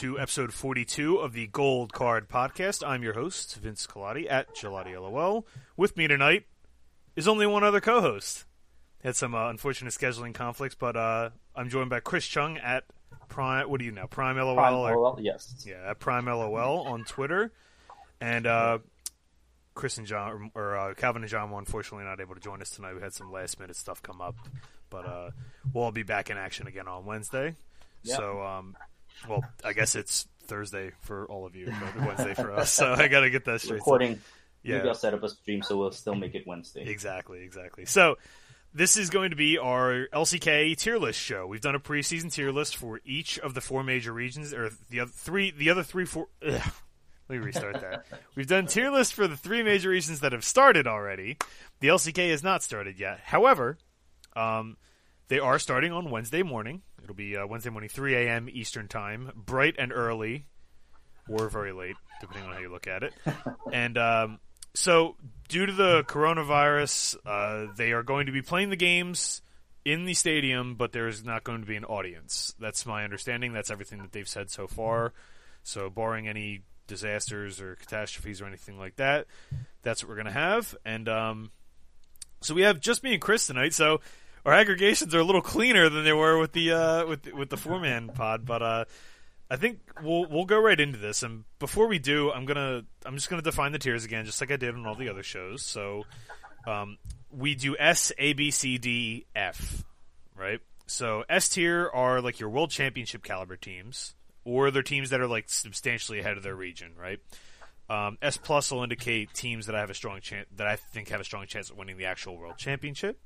to episode 42 of the Gold Card Podcast. I'm your host, Vince Colati at Gelati LOL. With me tonight is only one other co host. Had some uh, unfortunate scheduling conflicts, but uh, I'm joined by Chris Chung at Prime. What do you know? Prime LOL? Prime or- LOL, yes. Yeah, at Prime LOL on Twitter. And uh, Chris and John, or uh, Kalvin and John, were unfortunately not able to join us tonight. We had some last minute stuff come up, but uh, we'll all be back in action again on Wednesday. Yep. So, um, well, I guess it's Thursday for all of you, but Wednesday for us. So I got to get that straight. Recording. Yeah. Maybe I'll set up a stream so we'll still make it Wednesday. Exactly, exactly. So this is going to be our LCK tier list show. We've done a preseason tier list for each of the four major regions, or the other three, the other three, four. Ugh, let me restart that. We've done tier lists for the three major regions that have started already. The LCK has not started yet. However, um, they are starting on Wednesday morning. It'll be uh, Wednesday morning, 3 a.m. Eastern time, bright and early, or very late, depending on how you look at it. and um, so, due to the coronavirus, uh, they are going to be playing the games in the stadium, but there's not going to be an audience. That's my understanding. That's everything that they've said so far. So, barring any disasters or catastrophes or anything like that, that's what we're going to have. And um, so we have just me and Chris tonight. So our aggregations are a little cleaner than they were with the uh, with with the four man pod, but uh, I think we'll we'll go right into this. And before we do, I'm gonna I'm just gonna define the tiers again, just like I did on all the other shows. So um, we do S A B C D F, right? So S tier are like your world championship caliber teams, or they're teams that are like substantially ahead of their region, right? Um, S plus will indicate teams that I have a strong chance that I think have a strong chance of winning the actual world championship.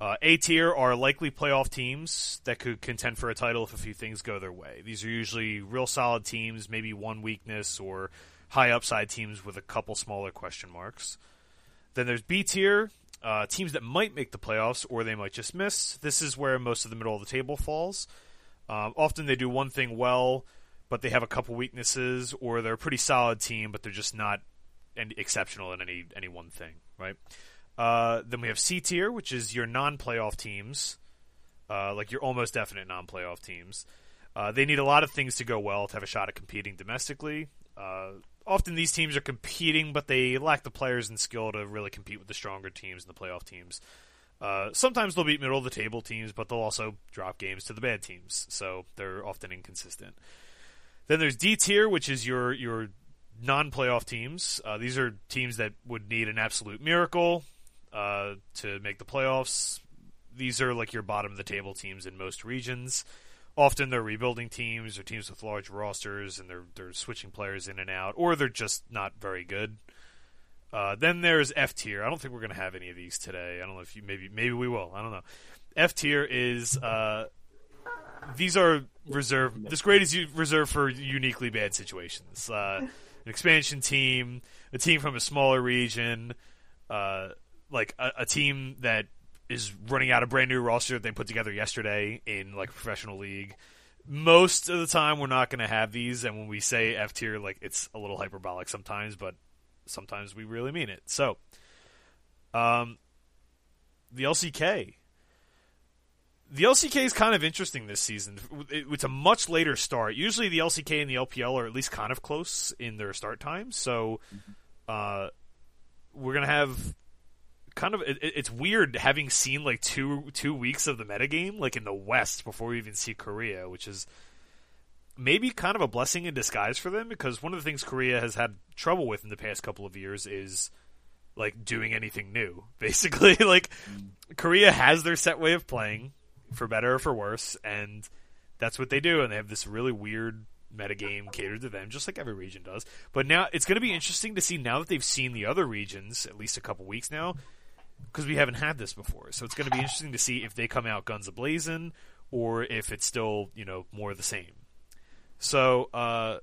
Uh, a tier are likely playoff teams that could contend for a title if a few things go their way. These are usually real solid teams, maybe one weakness or high upside teams with a couple smaller question marks. Then there's B tier, uh, teams that might make the playoffs or they might just miss. This is where most of the middle of the table falls. Um, often they do one thing well, but they have a couple weaknesses, or they're a pretty solid team, but they're just not any, exceptional in any any one thing, right? Uh, then we have C tier, which is your non-playoff teams, uh, like your almost definite non-playoff teams. Uh, they need a lot of things to go well to have a shot at competing domestically. Uh, often these teams are competing, but they lack the players and skill to really compete with the stronger teams and the playoff teams. Uh, sometimes they'll beat middle of the table teams, but they'll also drop games to the bad teams, so they're often inconsistent. Then there's D tier, which is your your non-playoff teams. These are teams that would need an absolute miracle uh, to make the playoffs. These are like your bottom of the table teams in most regions. Often they're rebuilding teams or teams with large rosters, and they're they're switching players in and out, or they're just not very good. Uh, then there's F tier. I don't think we're to have any of these today. I don't know if you maybe maybe we will. I don't know. F tier is uh, these are reserved. This grade is reserved for uniquely bad situations. Uh, an expansion team, a team from a smaller region, uh, like a, a team that is running out a brand new roster that they put together yesterday in like professional league. Most of the time, we're not going to have these, and when we say F tier, like it's a little hyperbolic sometimes, but sometimes we really mean it. So, um, the LCK. The LCK is kind of interesting this season. It's a much later start. Usually, the LCK and the LPL are at least kind of close in their start times. So, uh, we're gonna have kind of. It, it- it's weird having seen like two two weeks of the metagame like in the West before we even see Korea, which is maybe kind of a blessing in disguise for them because one of the things Korea has had trouble with in the past couple of years is like doing anything new. Basically, like Korea has their set way of playing for better or for worse, and that's what they do. And they have this really weird metagame catered to them, just like every region does. But now it's going to be interesting to see now that they've seen the other regions at least a couple weeks now, because we haven't had this before. So it's going to be interesting to see if they come out guns a blazing or if it's still you know more of the same. So uh,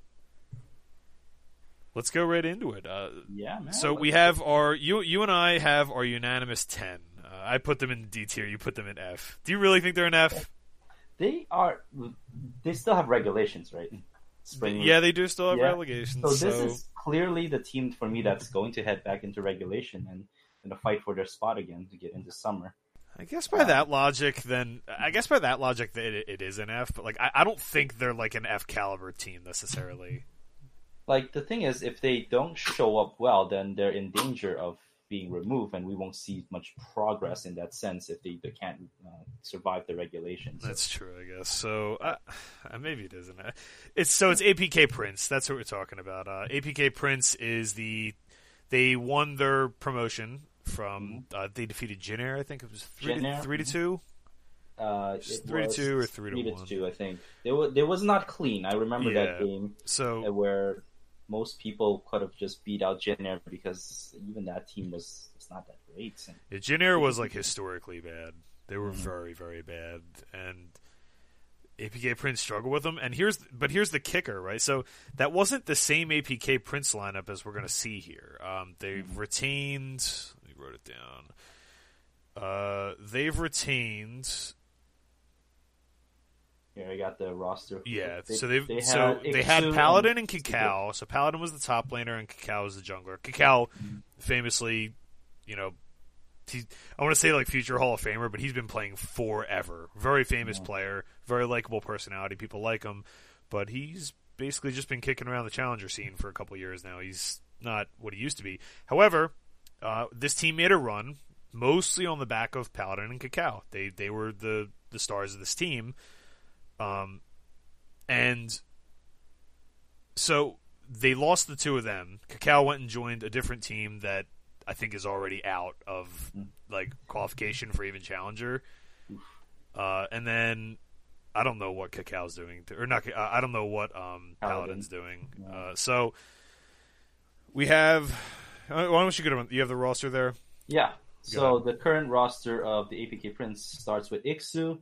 let's go right into it. Uh, Yeah, man. so we have our you you and I have our unanimous ten. Uh, I put them in D tier. You put them in F. Do you really think they're an F? They are. They still have regulations, right? Spring. Yeah, they do still have Yeah. relegations. So So, this is clearly the team for me that's going to head back into regulation and to fight for their spot again to get into summer. I guess by that logic, then I guess by that logic, that it, it is an F. But like, I, I don't think they're like an F caliber team necessarily. Like the thing is, if they don't show up well, then they're in danger of being removed, and we won't see much progress in that sense if they, they can't uh, survive the regulations. That's true, I guess. So uh, maybe it isn't. It's so it's APK Prince. That's what we're talking about. Uh, APK Prince is the they won their promotion from uh, they defeated Jin Air. I think it was three Jin to, Air? three to two. Uh, three to two or three to three one? two, I think. It was, it was not clean. I remember that game uh, So where most people could have just beat out Jin Air because even that team was it's not that great. And, yeah, Jin Air was like historically bad. They were Mhm. very very bad, and APK Prince struggled with them. And here's but here's the kicker, right? So that wasn't the same APK Prince lineup as we're going to see here. Um, they've retained. Wrote it down. Uh, they've retained Yeah, I got the roster. Yeah, They- so they've they so had they had Paladin and. Kakao. So Paladin was the top laner and Kakao was the jungler. Kakao, famously, you know, he, I want to say like future Hall of Famer, but he's been playing forever. Very famous Yeah. player, very likable personality. People like him, but he's basically just been kicking around the challenger scene for a couple years now. He's not what he used to be. However, uh, this team made a run mostly on the back of Paladin and Kakao. They they were the the stars of this team. Um, and so they lost the two of them. Kakao went and joined a different team that I think is already out of like qualification for even challenger. Uh, and then I don't know what Kakao's doing, or not. uh, I don't know what um, Paladin. Paladin's doing. Uh, so we have. Uh, Why don't you get on? You have the roster there. Yeah. Go So the current roster of the APK Prince starts with Ikssu,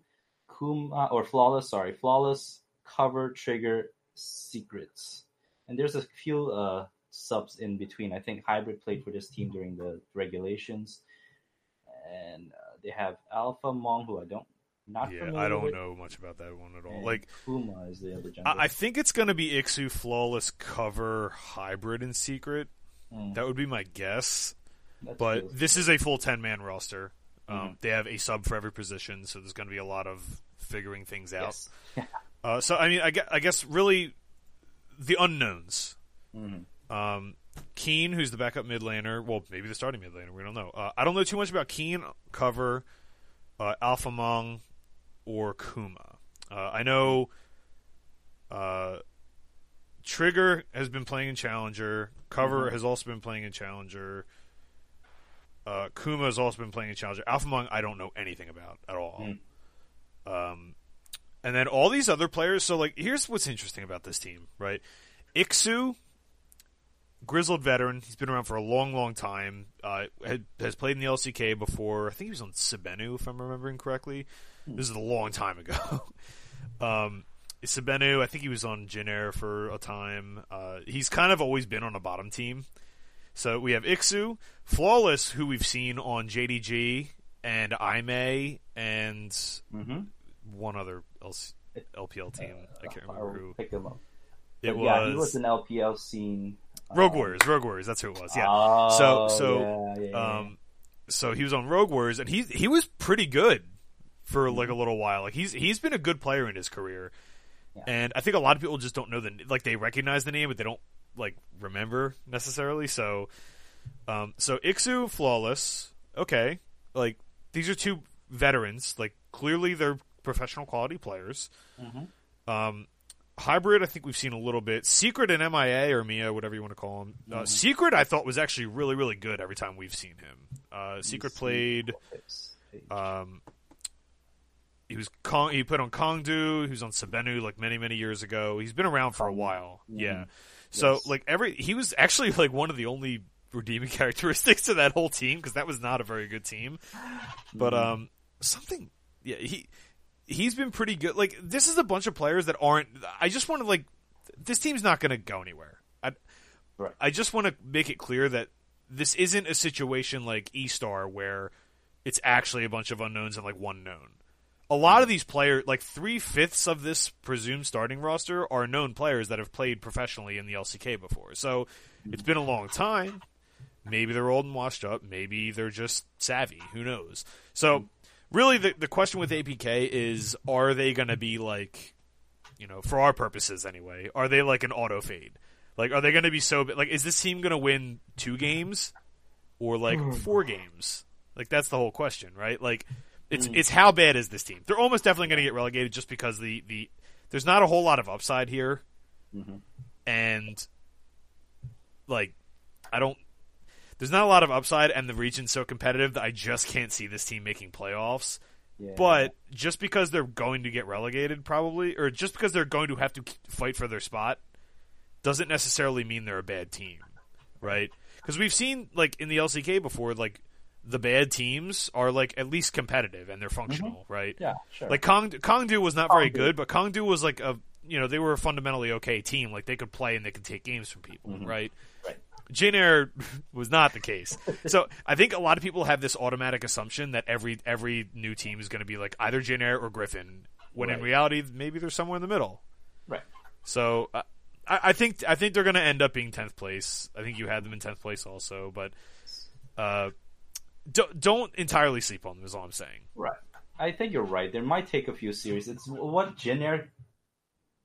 Kuma or Flawless, sorry, Flawless, Cover, Trigger, Secrets. And there's a few uh, subs in between. I think Hybrid played for this team during the regulations. And uh, they have Alpha Mong, who I don't not yeah, I don't with, know much about that one at all. and Like Kuma is the other. I, I think it's going to be Ikssu flawless cover hybrid and secret. Mm, That would be my guess. that's But cool. this is a full ten man roster. Um, Mhm. They have a sub for every position, so there's going to be a lot of figuring things out. yes. Uh, so I mean, I guess, I guess really the unknowns. Mhm. Um, Keen, who's the backup mid laner, well, maybe the starting mid laner. We don't know. Uh, I don't know too much about Keen, Cover, uh, Alpha Mong, or Kuma. Uh, I know uh, Trigger has been playing in Challenger. Cover Mhm. has also been playing in Challenger. Uh, Kuma has also been playing in Challenger. Alpha Mong, I don't know anything about at all. Mm. Um, and then all these other players. So, like, here's what's interesting about this team, right? Ikssu, grizzled veteran. He's been around for a long, long time. Uh, had, has played in the LCK before. I think he was on SBENU, if I'm remembering correctly. This is a long time ago. um, SBENU, I think he was on Jin Air for a time. Uh, he's kind of always been on a bottom team. So we have Ikssu, Flawless, who we've seen on JDG and IMA and Mhm. one other LC, LPL team. I can't remember who. pick them up. It But was, yeah, he was an LPL scene. Rogue um, Warriors. Rogue Warriors. That's who it was. Yeah. Oh, So- so, yeah, yeah, yeah. Um, so he was on Rogue Warriors, and he he was pretty good for like a little while. Like he's he's been a good player in his career, Yeah. and I think a lot of people just don't know the like they recognize the name, but they don't like remember necessarily. So, um, so Ikssu, flawless. Okay, like these are two veterans. Like clearly they're professional quality players. Mhm. Um, Hybrid, I think we've seen a little bit. Secret and MIA or Mia, whatever you want to call him. Uh, Mhm. Secret, I thought was actually really, really good every time we've seen him. Uh, Secret played. Um, he was Kong. He put on Kongdoo. He was on SBENU like many, many years ago. He's been around for a while. Mhm. Yeah. So Yes. like every he was actually like one of the only redeeming characteristics to that whole team because that was not a very good team. But Mhm. um, something. Yeah, he he's been pretty good. Like this is a bunch of players that aren't. I just want to like this team's not going to go anywhere. I Right. I just want to make it clear that this isn't a situation like E Star where it's actually a bunch of unknowns and like one known. A lot of these players, like three fifths of this presumed starting roster, are known players that have played professionally in the LCK before. So it's been a long time. Maybe they're old and washed up. Maybe they're just savvy. Who knows? So really the the question with APK is are they going to be like you know, for our purposes anyway, are they like an auto fade? Like are they going to be so like is this team going to win 2 games or like hmm. 4 games? Like that's the whole question, right? Like it's it's how bad is this team? They're almost definitely going to get relegated just because the the there's not a whole lot of upside here. Mhm. And like I don't there's not a lot of upside and the region's so competitive that I just can't see this team making playoffs. Yeah. But just because they're going to get relegated, probably, or just because they're going to have to fight for their spot, doesn't necessarily mean they're a bad team, right? Because we've seen, like, in the LCK before, like, the bad teams are, like, at least competitive and they're functional, right? yeah, sure. Like, Kong, Kongdoo was not very good, but Kongdoo was, like, a, you know, they were a fundamentally okay team. Like, they could play and they could take games from people, Mhm. right? Right. Jin Air was not the case. So I think a lot of people have this automatic assumption that every every new team is going to be like either Jin Air or Griffin, when in reality maybe they're somewhere in the middle. Right. So uh, I, I think I think they're going to end up being tenth place. I think you had them in tenth place also, but uh, don't don't entirely sleep on them. Is all I'm saying. Right. I think you're right. There might take a few series. It's what Jin Air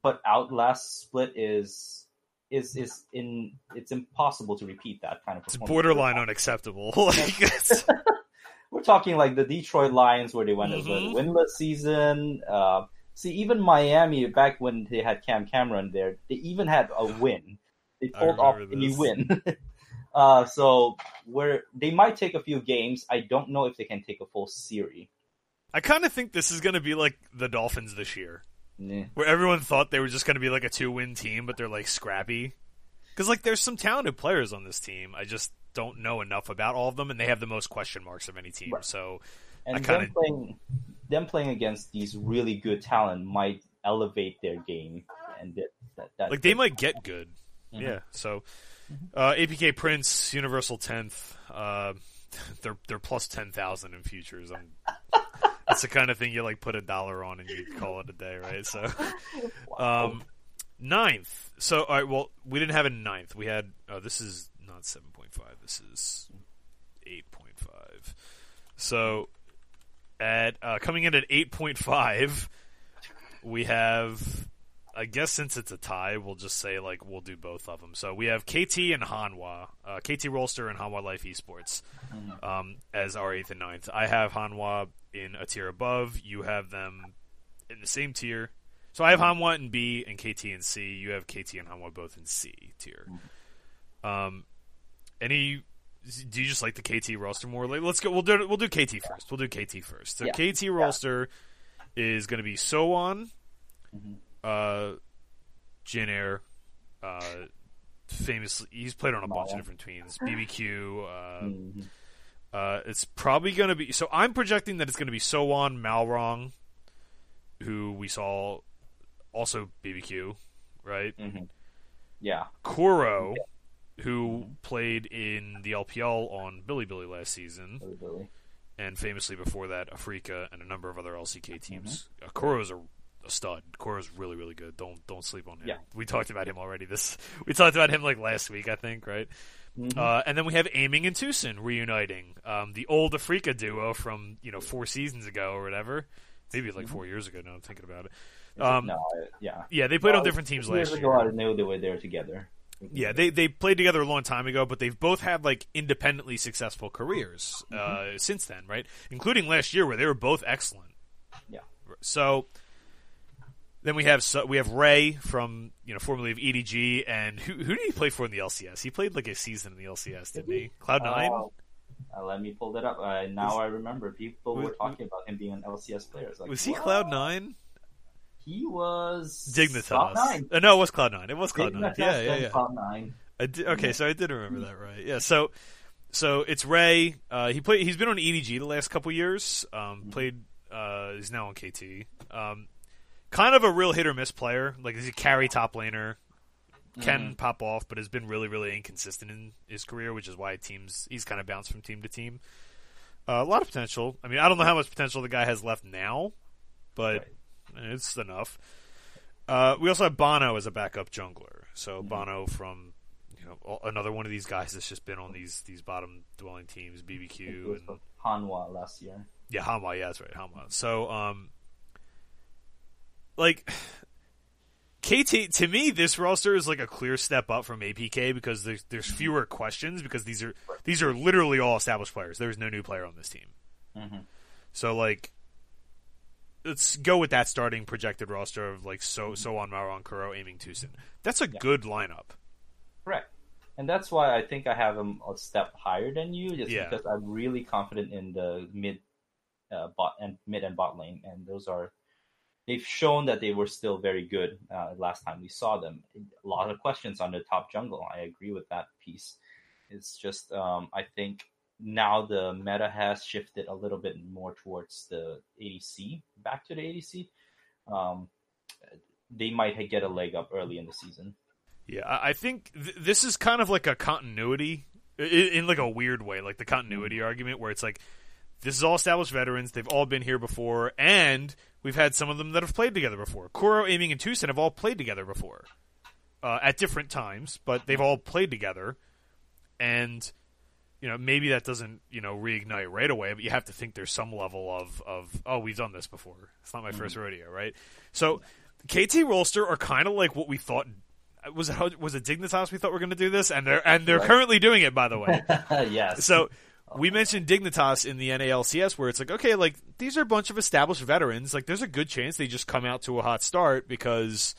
put out last split is is is in it's impossible to repeat that kind of It's borderline unacceptable. like, it's- We're talking like the Detroit Lions where they went as a winless season. Uh, see, even Miami back when they had Cam Cameron there, they even had a win. They pulled off any win. uh, so where they might take a few games. I don't know if they can take a full series. I kind of think this is going to be like the Dolphins this year. Nah. where everyone thought they were just going to be like a two win team, but they're like scrappy. Because like there's some talented players on this team. I just don't know enough about all of them, and they have the most question marks of any team. Right. So And I kinda- them playing them playing against these really good talent might elevate their game, and that, that, that like they might get good. Mhm. Yeah. So uh, APK Prince Universal tenth. Uh, they're they're plus ten thousand in futures. I'm, it's the kind of thing you like put a dollar on and you call it a day, right? So. Um, ninth. So, all right. Well, we didn't have a ninth. We had. Oh, this is not seven point five. This is eight point five. So, at uh, coming in at eight point five, we have. I guess since it's a tie, we'll just say like we'll do both of them. So we have KT and Hanwha, uh, KT Rolster and Hanwha Life Esports um, as our eighth and ninth. I have Hanwha in a tier above. You have them in the same tier. So I have Hanwha in B and KT in C. You have KT and Hanwha both in C tier. Um, any? Do you just like the KT roster more? Like, let's go. We'll do we'll do KT first. We'll do KT first. So Yeah. KT roster is going to be SoHwan, Mhm. Uh, Jin Air, uh, famously he's played on a bunch of different teams. BBQ. Uh, Mhm. uh, it's probably going to be. So I'm projecting that it's going to be SoHwan Malrang, who we saw also BBQ, right? Mm-hmm. Yeah. Kuro, who played in the LPL on Bilibili last season, Really, really. and famously before that, Afreeca and a number of other LCK teams. Uh, Kuro's a, a stud. Kuro's really, really good. Don't don't sleep on him. Yeah. We talked about him already. This we talked about him like last week, I think, right? Mhm. Uh, and then we have Aiming and TusiN reuniting. Um, the old Afreeca duo from you know four seasons ago or whatever, maybe like four years ago. Now I'm thinking about it. Um, no, yeah. Yeah, they played on different teams last year. I knew they were there together. Yeah, they they played together a long time ago, but they've both had like independently successful careers uh, Mm-hmm. since then, right? Including last year where they were both excellent. Yeah. So then we have we have Ray from you know formerly of EDG, and who who did he play for in the LCS? He played like a season in the LCS, didn't he? Cloud Nine. Uh, uh, let me pull that up. Uh, now I remember people was- were talking about him being an LCS player. It's like, was he what? Cloud Nine? He was Dignitas. Cloud Nine. Uh, no, it was Cloud Nine. It was Cloud Nine. Yeah, yeah, yeah. Cloud Nine. Okay, so I did remember that right. Yeah, so so it's Ray. Uh, he played. He's been on EDG the last couple years. Um, played. Uh, he's now on KT. Um, kind of a real hit or miss player. Like he's a carry top laner. Can pop off, but has been really, really inconsistent in his career, which is why teams he's kind of bounced from team to team. Uh, a lot of potential. I mean, I don't know how much potential the guy has left now, but it's enough. Uh, we also have Bono as a backup jungler. So Bono from you know all- another one of these guys that's just been on these these bottom dwelling teams, BBQ was and for Hanwha last year. Yeah, Hanwha. Yeah, that's right, Hanwha. So, um, like KT to me, this roster is like a clear step up from APK because there's there's fewer questions because these are these are literally all established players. There's no new player on this team. Mm-hmm. So like, let's go with that starting projected roster of like so so on Maron Kuro aiming TusiN. That's a Yeah. good lineup. Correct. And that's why I think I have him a step higher than you, just Yeah. because I'm really confident in the mid, uh, bot and mid and bot lane, and those are they've shown that they were still very good uh, last time we saw them. A lot of questions on the top jungle. I agree with that piece. It's just um, I think now the meta has shifted a little bit more towards the ADC, back to the ADC. Um, they might get a leg up early in the season. Yeah, I think th- this is kind of like a continuity in, in like a weird way, like the continuity argument where it's like this is all established veterans, they've all been here before, and we've had some of them that have played together before. Kuro, Aiming, and TusiN have all played together before uh, at different times, but they've all played together, and you know maybe that doesn't you know reignite right away, but you have to think there's some level of of oh we've done this before. It's not my first rodeo, right? So KT Rolster are kind of like what we thought was it was it Dignitas we thought we are going to do this, and they're and they're Right. currently doing it by the way. yes. so we mentioned Dignitas in the NALCS, where it's like okay, like these are a bunch of established veterans. Like there's a good chance they just come out to a hot start because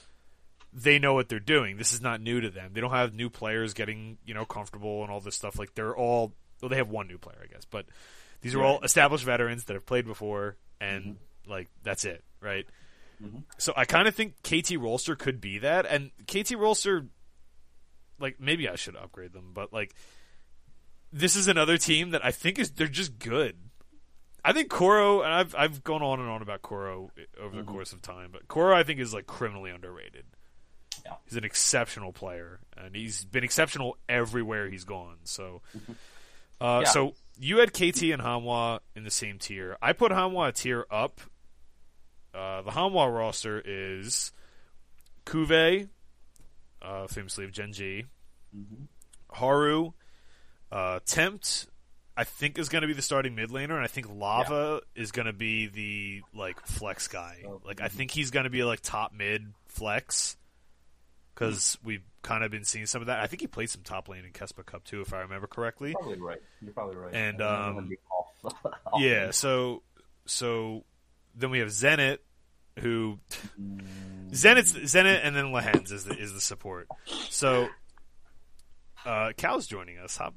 they know what they're doing. This is not new to them. They don't have new players getting you know comfortable and all this stuff. Like they're all well, they have one new player, I guess, but these are all established veterans that have played before, and like that's it, right? Mhm. So I kind of think KT Rolster could be that, and KT Rolster, like maybe I should upgrade them, but like this is another team that I think is they're just good. I think Kuro, and I've I've gone on and on about Kuro over the Mhm. course of time, but Kuro I think is like criminally underrated. Yeah. He's an exceptional player, and he's been exceptional everywhere he's gone. So, uh, Yeah. so you had KT and Hanwha in the same tier. I put Hanwha a tier up. Uh, the Hanwha roster is CuVee, uh, famously of Gen.G, Mhm. Haru, uh, Tempt, I think is going to be the starting mid laner, and I think Lava is going to be the like flex guy. Oh, like I mhm. think he's going to be like top mid flex because we've kind of been seeing some of that. I think he played some top lane in Kespa Cup too, if I remember correctly. Probably right. You're probably right. And, I um, off- off Yeah, so so then we have Zenit, who Mm, Zenit's Zenit, and then Lehends is the is the support. So uh, Cal's joining us. Hop,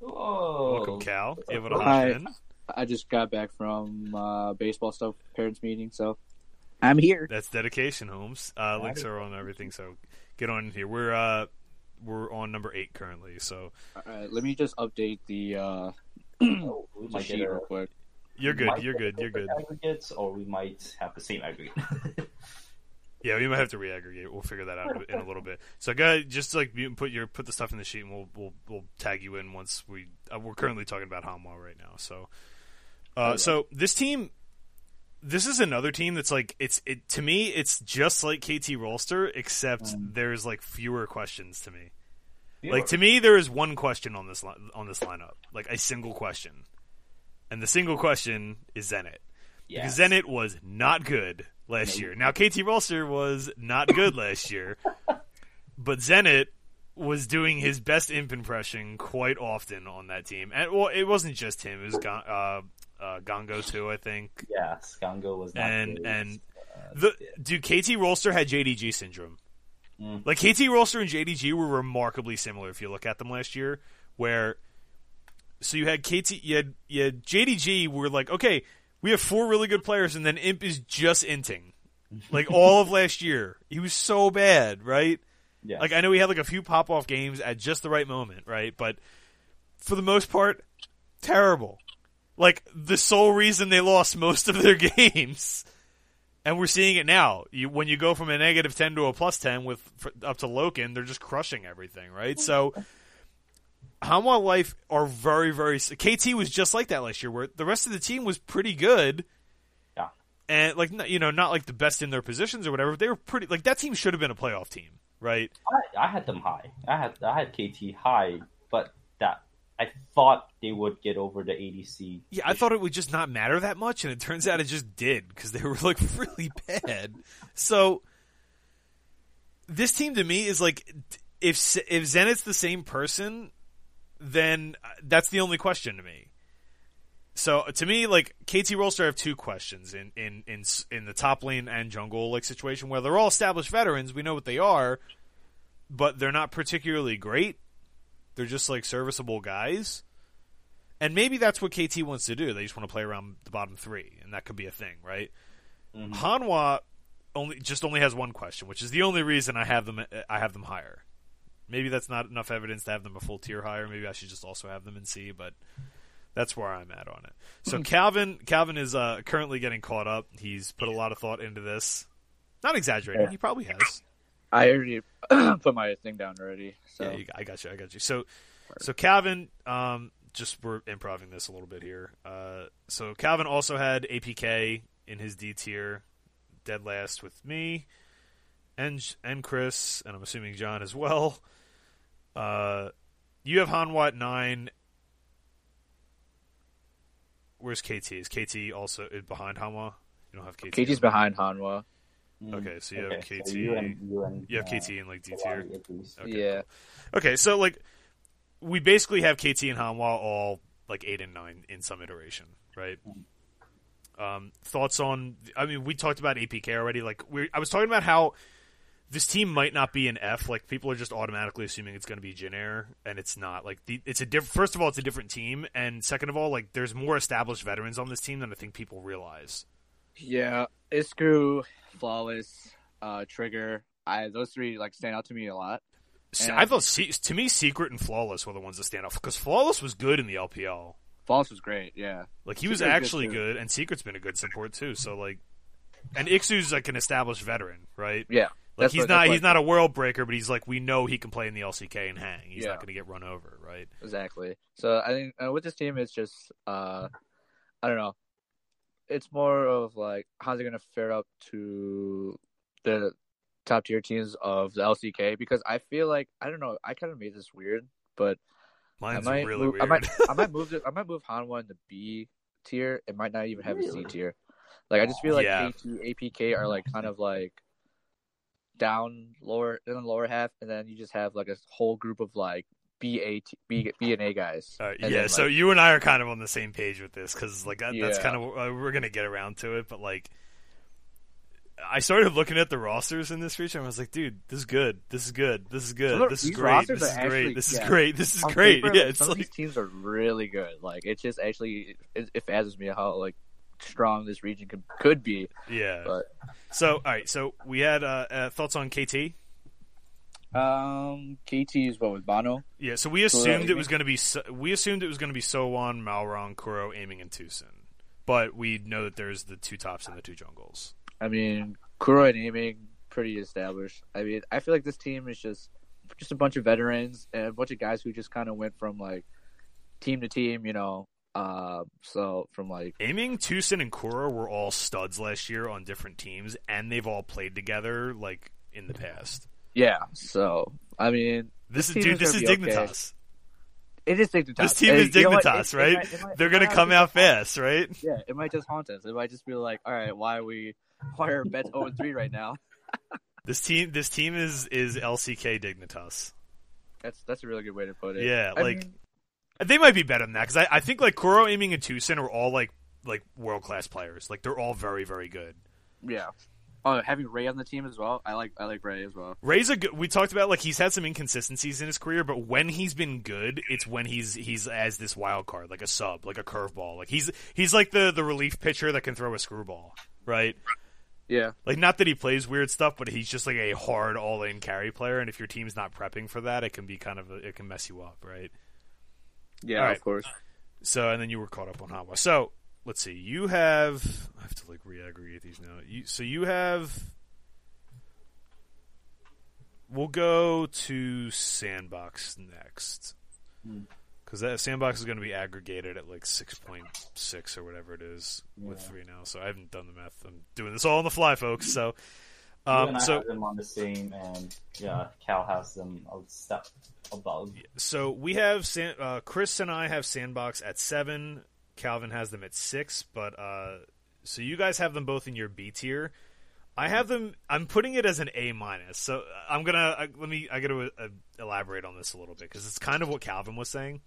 Whoa. welcome, Cal. Able to hop Hi. in. I just got back from uh, baseball stuff, parents meeting, so I'm here. That's dedication, Holmes. Uh, links are on everything, so get on in here. We're uh, we're on number eight currently, so All right, let me just update the, uh, Oh, we sheet real quick. you're good. You're good. You're good. Aggregates, or we might have the same aggregate. Yeah, we might have to reaggregate. We'll figure that out in a little bit. So, go ahead, just like put your put the stuff in the sheet, and we'll we'll we'll tag you in once we. Uh, we're currently talking about Hanwha right now. So, uh, Oh, yeah. so this team, this is another team that's like it's it to me. It's just like KT Rolster, except Mm. there's like fewer questions to me. Yeah. Like to me, there is one question on this li- on this lineup, like a single question, and the single question is Zenit. Yes. Because Zenit was not good last year. Now KT Rolster was not good last year, but Zenit was doing his best imp impression quite often on that team. And well, it wasn't just him; it was Gon- uh, uh, Gongo too, I think. Yes, Gongo was not And good. and Uh, the dude KT Rolster had JDG syndrome. Mm. Like KT Rolster and JDG were remarkably similar if you look at them last year. Where so you had KT, you had, you had JDG. Were like, okay, we have four really good players, and then Imp is just inting. Like all of last year, he was so bad, right? yes. Like I know he had like a few pop off games at just the right moment, right? But for the most part, terrible. Like the sole reason they lost most of their games, and we're seeing it now. You, when you go from a negative ten to a plus ten with for, up to Loken, they're just crushing everything, right? So. Hanwha Life are very, very. KT was just like that last year, where the rest of the team was pretty good. Yeah. And like you know, not like the best in their positions or whatever. But they were pretty. Like that team should have been a playoff team, right? I, I had them high. I had I had KT high, but that I thought they would get over the ADC. Yeah, I thought it would just not matter that much, and it turns out it just did because they were like really bad. So this team to me is like if if Zenit's the same person, then uh, that's the only question to me. So uh, to me, like KT Rolster, I have two questions in in in in the top lane and jungle like situation where they're all established veterans. We know what they are, but they're not particularly great. They're just like serviceable guys. And maybe that's what KT wants to do. They just want to play around the bottom three, and that could be a thing, right? Mm-hmm. Hanwha only just only has one question, which is the only reason I have them. Uh, I have them higher. Maybe that's not enough evidence to have them a full tier higher. Maybe I should just also have them in C, but that's where I'm at on it. So hmm. Kalvin, Kalvin is uh, currently getting caught up. He's put a lot of thought into this. Not exaggerating. Yeah. He probably has. I already put my thing down already. So. Yeah, I got you. I got you. So, so Kalvin, um, just we're improving this a little bit here. Uh, so Kalvin also had APK in his D tier, dead last with me, and and Chris, and I'm assuming John as well. Uh, you have Hanwha at nine. Where's KT? Is KT also behind Hanwha? You don't have KT. KT's behind Hanwha. Mm. Okay, so you okay, have KT. So you, and, you, and, you have uh, KT in like D tier. Okay, yeah. Okay, so like we basically have KT and Hanwha all like eight and nine in some iteration, right? Um, thoughts on? I mean, we talked about APK already. Like, we I was talking about how this team might not be an F. Like, people are just automatically assuming it's going to be Jin Air, and it's not. Like, the, it's a different. First of all, it's a different team, and second of all, like, there's more established veterans on this team than I think people realize. Yeah, Ikssu, Flawless, uh, Trigger. I those three like stand out to me a lot. And I thought to me, Secret and Flawless were the ones that stand out because Flawless was good in the LPL. Flawless was great, yeah. Like he was actually good, good, and Secret's been a good support too. So like, and Ikssu's like an established veteran, right? Yeah. Like he's what, not he's not a world breaker, but he's like we know he can play in the LCK and hang. He's yeah. not going to get run over, right? Exactly. So I think uh, with this team, it's just uh, I don't know. It's more of like how's it going to fare up to the top tier teams of the LCK because I feel like I don't know. I kind of made this weird, but Mine's I might really move, weird. I might I might move it, I might move Hanwha into B tier. It might not even have really? a C tier. Like I just feel like yeah. K2, APK are like kind of like down lower in the lower half, and then you just have like a whole group of like B A T B B and A guys. Uh, yeah, then, like, so you and I are kind of on the same page with this because like that, yeah. that's kind of uh, we're gonna get around to it, but like I started looking at the rosters in this region. I was like, dude, this is good. This is good. This is good. This is great. This is great. This is great. This is great. Yeah, it's some like... of these teams are really good. Like it just actually it, it fazes me how like strong this region could could be. Yeah. But so all right, so we had uh, uh, thoughts on KT. Um, KT is what with Bono. Yeah, so we assumed it was going to be so, we assumed it was going to be SoHwan, Malrang, Kuro, aiming, and TusiN, but we know that there's the two tops and the two jungles. I mean, Kuro and aiming pretty established. I mean, I feel like this team is just just a bunch of veterans and a bunch of guys who just kind of went from like team to team, you know. Uh, so from like aiming, TusiN and Kuro were all studs last year on different teams, and they've all played together like in the past. Yeah. So I mean, this, this is dude. This is Dignitas. Okay. It is Dignitas. This team is Dignitas, right? It might, it might, They're gonna come out fast, right? Yeah, it might just haunt us. It might just be like, all right, why are we why are bets 0 3 right now? this team this team is is LCK Dignitas. That's that's a really good way to put it. Yeah, I like mean, they might be better than that because I, I think like Kuro aiming and TusiN are all like like world class players. Like they're all very very good. Yeah. Oh, having Ray on the team as well. I like I like Ray as well. Ray's a good. We talked about like he's had some inconsistencies in his career, but when he's been good, it's when he's he's as this wild card, like a sub, like a curveball. Like he's he's like the the relief pitcher that can throw a screwball, right? Yeah. Like not that he plays weird stuff, but he's just like a hard all in carry player and if your team's not prepping for that, it can be kind of a, it can mess you up, right? Yeah, right. of course. So and then you were caught up on Hanwha. So let's see. You have I have to like reaggregate these now. You, so you have We'll go to Sandbox next. Hmm because that sandbox is going to be aggregated at like six point six or whatever it is yeah. with three now. So I haven't done the math. I'm doing this all on the fly, folks. So, um, so have them on the same, and yeah, Cal has them a step above. So we have San, uh, Chris and I have Sandbox at seven. Kalvin has them at six, but uh, so you guys have them both in your B tier. I have them. I'm putting it as an A minus. So I'm gonna uh, let me. I gotta uh, elaborate on this a little bit because it's kind of what Kalvin was saying.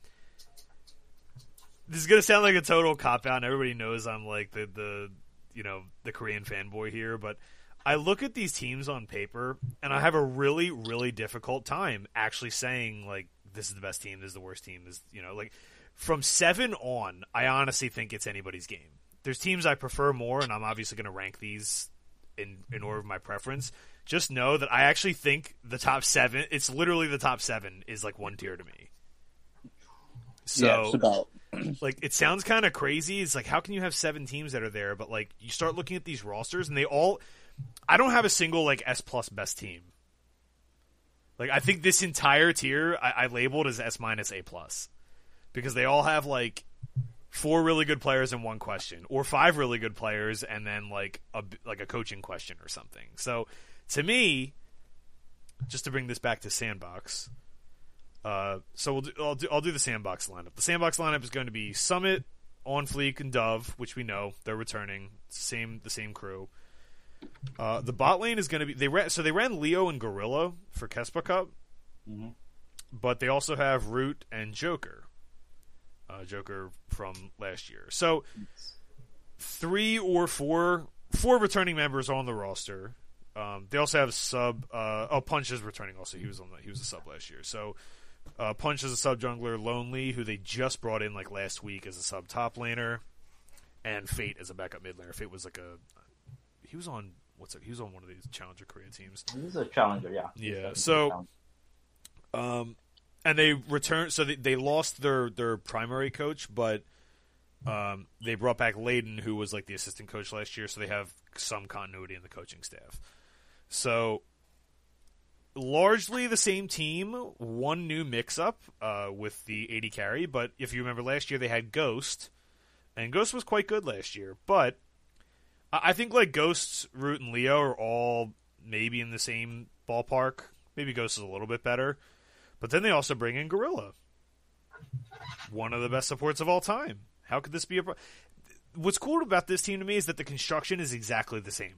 This is gonna sound like a total cop out, and everybody knows I'm like the the you know the Korean fanboy here, but I look at these teams on paper, and I have a really really difficult time actually saying like this is the best team, this is the worst team, this you know like from seven on, I honestly think it's anybody's game. There's teams I prefer more, and I'm obviously going to rank these in in order of my preference. Just know that I actually think the top seven. It's literally the top seven is like one tier to me. So, yeah, it's about like, it sounds kind of crazy. It's like, how can you have seven teams that are there? But like, you start looking at these rosters, and they all. I don't have a single like S plus best team. Like, I think this entire tier I, I labeled as S minus A plus because they all have like four really good players and one question, or five really good players and then like a like a coaching question or something. So to me, just to bring this back to sandbox, uh, so we'll do, I'll do I'll do the sandbox lineup. The sandbox lineup is going to be Summit, On Fleek, and Dove, which we know they're returning. Same the same crew. Uh, the bot lane is going to be they ran so they ran Leo and Gorilla for Kespa Cup, mm-hmm. but they also have Root and Joker uh, Joker from last year. So three or four four returning members on the roster. Um, they also have sub. Uh, oh, Punch is returning. Also, he was on the, he was a sub last year. So uh, Punch is a sub jungler. Lonely, who they just brought in like last week as a sub top laner, and Fate as a backup mid laner. Fate was like a he was on what's it? He was on one of these challenger Korea teams. He's a challenger, yeah. Yeah. So, um, and they returned. So they, they lost their their primary coach, but um, they brought back Layden, who was like the assistant coach last year. So they have some continuity in the coaching staff. So largely the same team. One new mix-up uh, with the AD carry, but if you remember last year, they had Ghost, and Ghost was quite good last year. But I think like Ghosts, Root, and Leo are all maybe in the same ballpark. Maybe Ghost is a little bit better. But then they also bring in Gorilla, one of the best supports of all time. How could this be a? Pro- What's cool about this team to me is that the construction is exactly the same.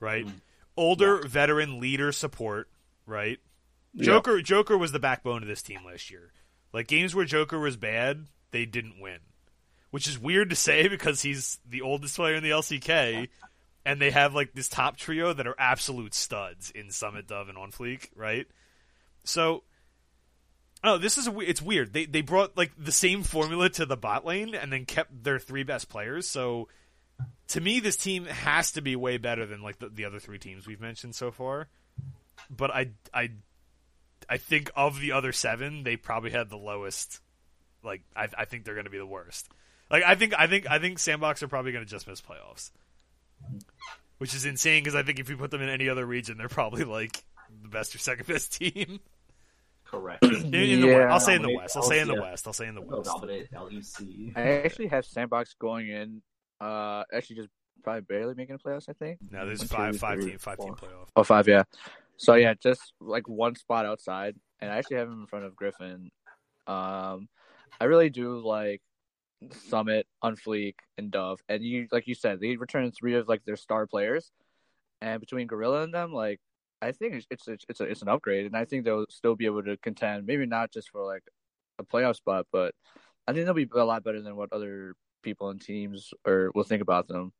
Right, mm. older yeah. veteran leader support. Right, Joker. Joker was the backbone of this team last year. Like games where Joker was bad, they didn't win, which is weird to say because he's the oldest player in the LCK, and they have like this top trio that are absolute studs in Summit, Dove, and On Fleek. Right so, oh, this is a, it's weird. They they brought like the same formula to the bot lane and then kept their three best players. So, to me, this team has to be way better than like the, the other three teams we've mentioned so far. But I I I think of the other seven, they probably had the lowest. Like I I think they're going to be the worst. Like I think I think I think Sandbox are probably going to just miss playoffs, which is insane because I think if you put them in any other region, they're probably like the best or second best team. Correct. In, in yeah. the, I'll say in the West. I'll say in the West. I'll say in the West. Dominate LEC. I actually have Sandbox going in. Uh, actually, just probably barely making the playoffs. I think. No, there's One, five, two, five three, team, five four. team playoff. Oh, five, yeah. So yeah, just like one spot outside, and I actually have him in front of Griffin. Um, I really do like Summit, On Fleek, and Dove, and you like you said, they returned three of like their star players, and between Gorilla and them, like I think it's it's it's it's, a, it's an upgrade, and I think they'll still be able to contend. Maybe not just for like a playoff spot, but I think they'll be a lot better than what other people and teams or will think about them.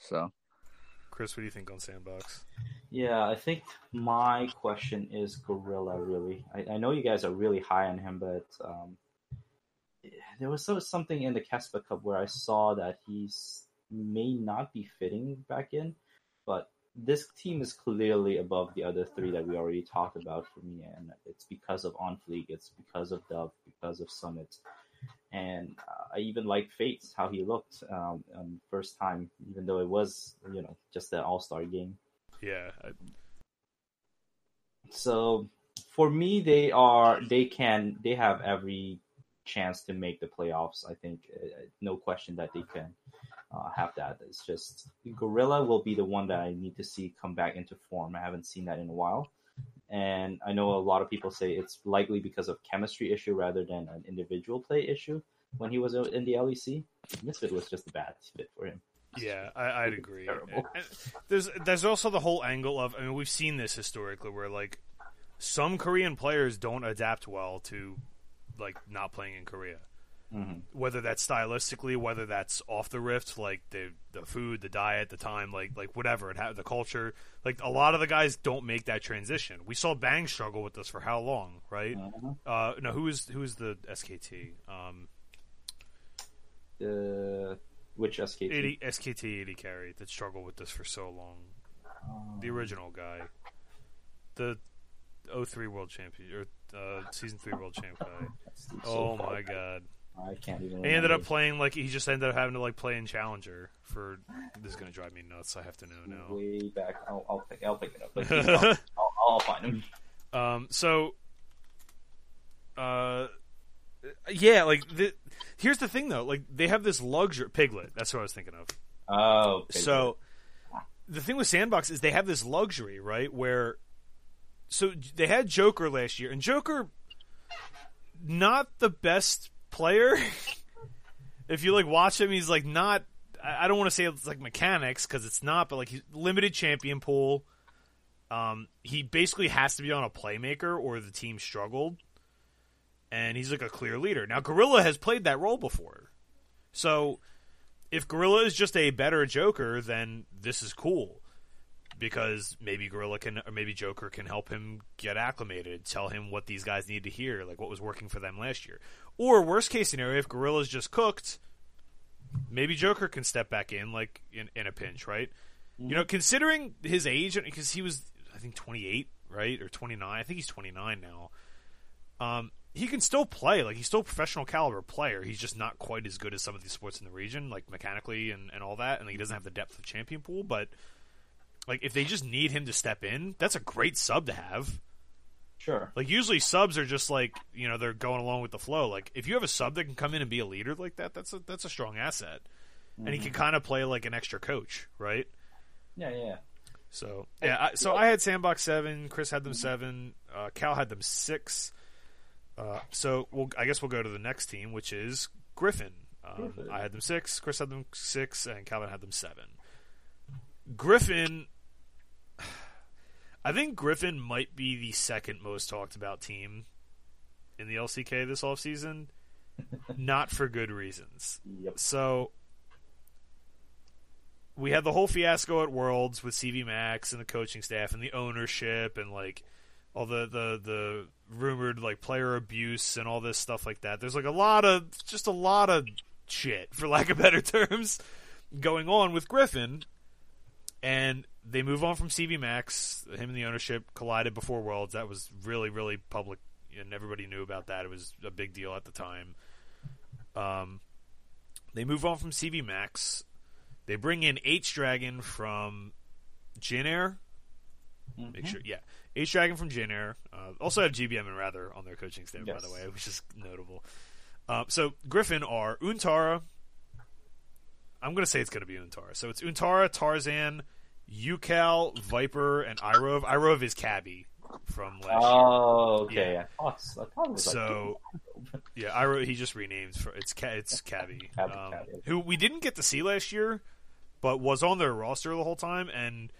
So, Chris, what do you think on Sandbox? Yeah, I think my question is Gorilla. Really, I, I know you guys are really high on him, but um, there was so, something in the Kespa Cup where I saw that he's may not be fitting back in, but this team is clearly above the other three that we already talked about for me, and it's because of On Fleek, it's because of Dove, because of Summit, and uh, I even like Fates how he looked um, um, first time, even though it was you know just an All Star game. Yeah. I... So for me, they are they can they have every chance to make the playoffs. I think uh, no question that they can uh, have that. It's just Gorilla will be the one that I need to see come back into form. I haven't seen that in a while, and I know a lot of people say it's likely because of chemistry issue rather than an individual play issue when he was in the LEC. Misfit was just a bad fit for him. Yeah, I, would agree. There's there's also the whole angle of I mean we've seen this historically where like some Korean players don't adapt well to like not playing in Korea. Mm-hmm. Whether that's stylistically, whether that's off the rift, like the the food, the diet, the time, like like whatever it ha- the culture. Like a lot of the guys don't make that transition. We saw Bang struggle with this for how long, right? Mm-hmm. Uh, no, who is who is the SKT? Um, the which SKT? 80, SKT AD carry that struggled with this for so long. Um, the original guy, the 03 world champion or uh, season three world champ guy. oh my god. I can't even. He ended up playing like he just ended up having to like play in Challenger for. This is gonna drive me nuts. I have to know now. Way back, I'll, I'll pick. I'll pick it up. I'll, I'll, find him. Um. So. Uh. Yeah. Like the. Here's the thing though. Like they have this luxury piglet. That's what I was thinking of. Oh. Piglet. So. The thing with Sandbox is they have this luxury, right? Where. So they had Joker last year, and Joker not the best player. if you like watch him, he's like not. I don't want to say it's like mechanics because it's not, but like he's limited champion pool. Um, he basically has to be on a playmaker or the team struggled, and he's like a clear leader. Now, Gorilla has played that role before, so if Gorilla is just a better Joker, then this is cool because maybe Gorilla can or maybe Joker can help him get acclimated, tell him what these guys need to hear, like what was working for them last year. Or worst case scenario, if Gorilla's just cooked, maybe Joker can step back in like in, in a pinch, right? Mm-hmm. You know, considering his age because he was I think 28, right? Or 29. I think he's 29 now. Um, he can still play. Like he's still a professional caliber player. He's just not quite as good as some of these sports in the region, like mechanically and, and all that. And he doesn't have the depth of champion pool. But like if they just need him to step in, that's a great sub to have. Sure. Like usually subs are just like you know they're going along with the flow. Like if you have a sub that can come in and be a leader like that, that's a that's a strong asset, mm-hmm. and he can mm-hmm. kind of play like an extra coach, right? Yeah, yeah. So yeah, I, so I had Sandbox seven, Chris had them seven, uh, Cal had them six. Uh, so we'll, I guess we'll go to the next team, which is Griffin. Um, Griffin. I had them six, Chris had them six, and Kalvin had them seven. Griffin I think Griffin might be the second most talked about team in the LCK this offseason. Not for good reasons. Yep. So we had the whole fiasco at Worlds with CV Max and the coaching staff and the ownership and like all the, the the rumored like player abuse and all this stuff like that. There's like a lot of just a lot of shit, for lack of better terms, going on with Griffin. And they move on from CV Max. Him and the ownership collided before Worlds. That was really, really public, and everybody knew about that. It was a big deal at the time. Um, they move on from CV Max. They bring in H Dragon from Jin Air. Mm-hmm. Make sure, yeah, H Dragon from Jin Air. Uh, also have GBM and Rather on their coaching staff, yes. by the way, which is notable. Uh, so Griffin are Untara. I'm going to say it's going to be Untara. So it's Untara, Tarzan, UCal, Viper, and Irove. Irove is Cabby from last year. oh, year. okay. Yeah. I thought, I thought so, like yeah, Irove, he just renamed for it's it's Cabby, um, who we didn't get to see last year, but was on their roster the whole time. And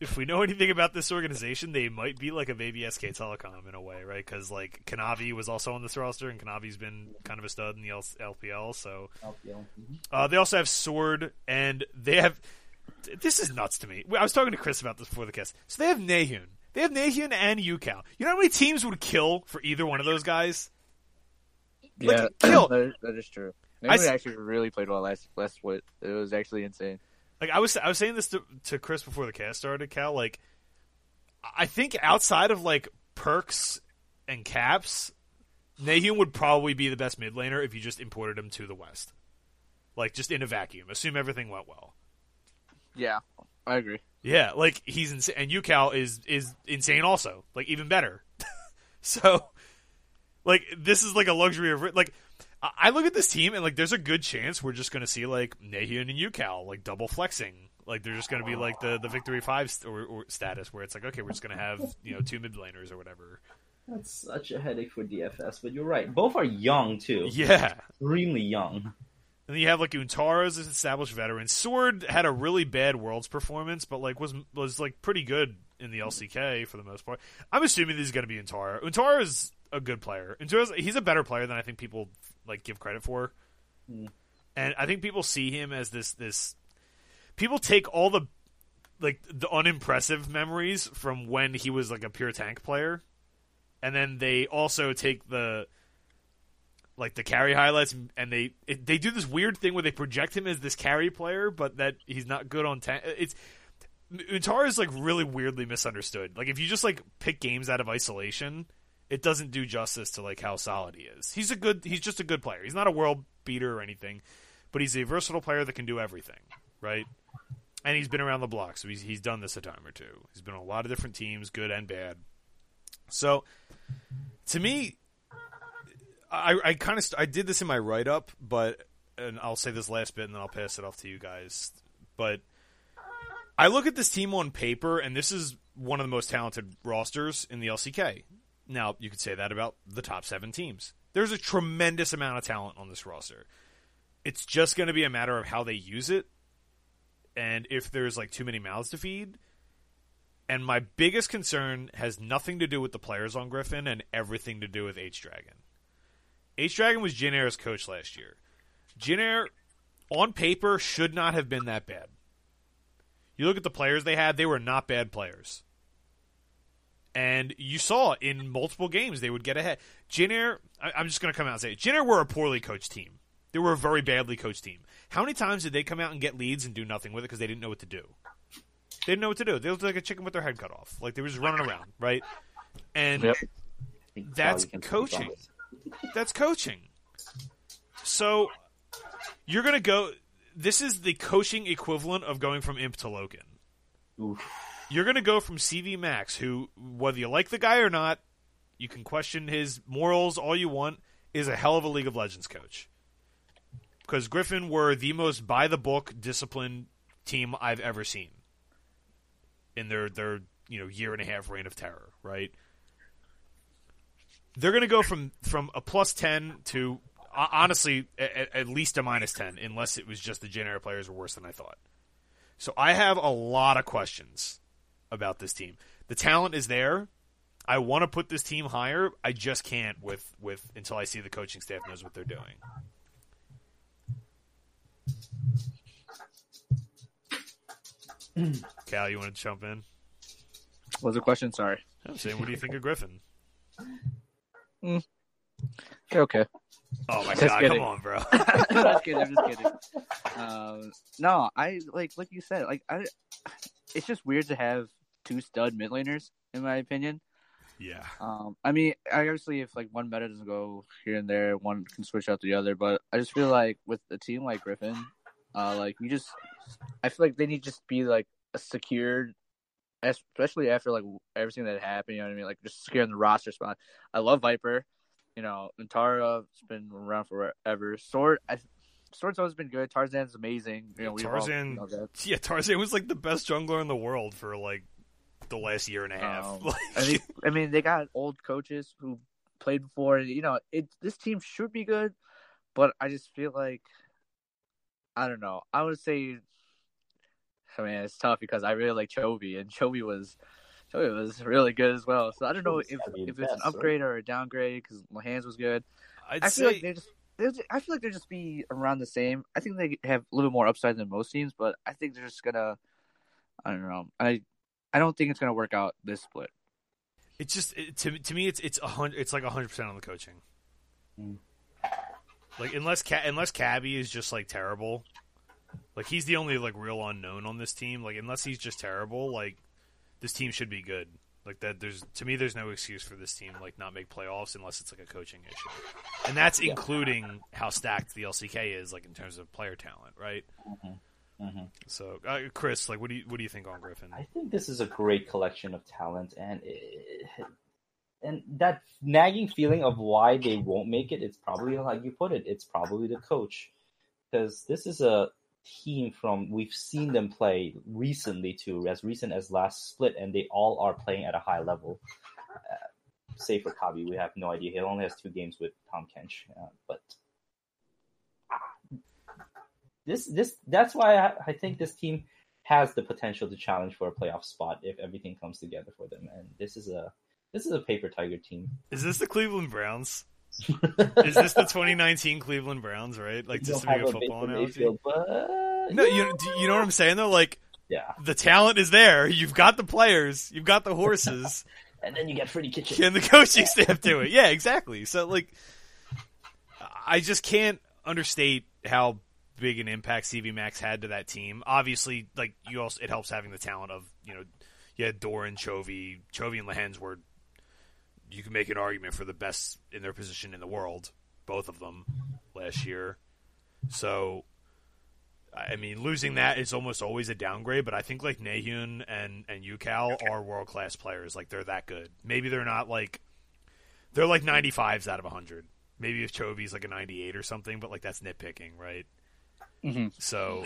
if we know anything about this organization, they might be like a baby SK Telecom in a way, right? Because like Kanavi was also on this roster, and Kanavi's been kind of a stud in the LPL. So LPL. Mm-hmm. Uh, they also have Sword, and they have this is nuts to me. I was talking to Chris about this before the cast. So they have Nahyun. They have Nahyun and UCal. You know how many teams would kill for either one of those guys? Like, yeah, kill. that, that is true. Nahyun actually really played well last last what it was actually insane. Like I was I was saying this to, to Chris before the cast started, Cal. Like I think outside of like Perkz and Caps, Nahyun would probably be the best mid laner if you just imported him to the West. Like just in a vacuum. Assume everything went well. Yeah, I agree. Yeah, like he's insane, and UCal is is insane also, like even better. so, like this is like a luxury of like. I look at this team and like there's a good chance we're just going to see like Nahyun and UCal like double flexing Like they're just going to be like the the victory five st- or, or status where it's like okay, we're just going to have you know two mid laners or whatever. That's such a headache for DFS, but you're right. Both are young too. Yeah, extremely young. And then you have like Untara's an established veteran. Sword had a really bad Worlds performance, but like was was like pretty good in the LCK for the most part. I'm assuming this is going to be Untara. Untara is a good player. Untara's, he's a better player than I think people like give credit for. Mm. And I think people see him as this this people take all the like the unimpressive memories from when he was like a pure tank player and then they also take the like the carry highlights and they it, they do this weird thing where they project him as this carry player but that he's not good on tank it's Untara is like really weirdly misunderstood like if you just like pick games out of isolation it doesn't do justice to like how solid he is. He's a good he's just a good player. He's not a world beater or anything but he's a versatile player that can do everything right? And he's been around the block so he's, he's done this a time or two. He's been on a lot of different teams good and bad. So, to me, I, I kind of st- I did this in my write up, but and I'll say this last bit and then I'll pass it off to you guys. But I look at this team on paper, and this is one of the most talented rosters in the LCK. Now, you could say that about the top seven teams. There's a tremendous amount of talent on this roster. It's just going to be a matter of how they use it, and if there's like too many mouths to feed and my biggest concern has nothing to do with the players on Griffin and everything to do with H Dragon. H Dragon was Jin Air's coach last year. Jin Air, on paper, should not have been that bad. You look at the players they had, they were not bad players. And you saw in multiple games they would get ahead. Jin Air, I, am just going to come out and say it. Jin Air were a poorly coached team. They were a very badly coached team. How many times did they come out and get leads and do nothing with it because they didn't know what to do? They didn't know what to do. They looked like a chicken with their head cut off. Like they were just running around, right? And Yep. that's coaching. That's coaching. So you're gonna go. This is the coaching equivalent of going from Imp to Logan. Oof. You're gonna go from CV Max, who, whether you like the guy or not, you can question his morals all you want, is a hell of a League of Legends coach. Because Griffin were the most by the book, disciplined team I've ever seen in their their you know year and a half reign of terror, right? They're going to go from from a plus ten to uh, honestly at, at, least a minus ten, unless it was just the Air players were worse than I thought. So I have a lot of questions about this team. The talent is there. I want to put this team higher. I just can't with with until I see the coaching staff knows what they're doing. Cal, you want to jump in? What's the question? Sorry. I'm saying, what do you think of Griffin? Mm. Okay. Oh my Just god! kidding. Come on, bro. Just kidding. I'm just kidding. Um, no, I like like you said. Like I, it's just weird to have two stud mid laners, in my opinion. yeah. Um, I mean, obviously, if like one meta doesn't go here and there, one can switch out the other. But I just feel like with a team like Griffin, uh, like you just, I feel like they need to just be like a secured, especially after like everything that happened. You know what I mean? Like just securing the roster spot. I love Viper. You know, Untara's been around forever. Sword, I, Sword's always been good. Tarzan's amazing. You know, Tarzan-. Yeah, Tarzan was like the best jungler in the world for like the last year and a half. Um, Like, I mean, I mean, they got old coaches who played before. And, You know, it this team should be good, but I just feel like I don't know. I would say, I mean, it's tough because I really like Chovy, and Chovy was Chovy was really good as well. So I don't know Chovy's if gotta if it's an best, right? upgrade or a downgrade because my hands was good. I'd I say feel like they just. they're just- I feel like they're just be around the same. I think they have a little bit more upside than most teams, but I think they're just gonna. I don't know. I I don't think it's gonna work out this split. it's just it, to to me it's it's a hundred it's like hundred percent on the coaching. Mm. Like unless Ca- unless Cabby is just like terrible, like he's the only like real unknown on this team. Like unless he's just terrible, like this team should be good. Like that, there's to me, there's no excuse for this team like not make playoffs unless it's like a coaching issue, and that's including how stacked the LCK is, like in terms of player talent, right? Hmm So, uh, Chris, like, what do you what do you think on Griffin? I think this is a great collection of talent, and it, and that nagging feeling of why they won't make it, it's probably like you put it, it's probably the coach, because this is a team from we've seen them play recently too, as recent as last split, and they all are playing at a high level. Uh, save for Kabi, we have no idea. He only has two games with Tahm Kench, uh, but this this that's why I, I think this team has the potential to challenge for a playoff spot if everything comes together for them. And this is a this is a paper tiger team. Is this the Cleveland Browns? is this the 2019 Cleveland Browns? Right, like just to make a football analogy. Mayfield, but... No, you you know what I'm saying though. Like, yeah, the talent is there. You've got the players. You've got the horses. and then you get Freddie Kitchen. Can the coaching staff do it? Yeah, exactly. So like, I just can't understate how big an impact CV Max had to that team. Obviously, like you also, it helps having the talent of you know, you had Doran, Chovy, Chovy and Lehends were. You can make an argument for the best in their position in the world, both of them last year. So, I mean, losing that is almost always a downgrade. But I think like Nahyun and and UCal are world class players. Like they're that good. Maybe they're not like they're like 95s out of 100. Maybe if Chovy's like a 98 or something, but like that's nitpicking, right? Mm-hmm. So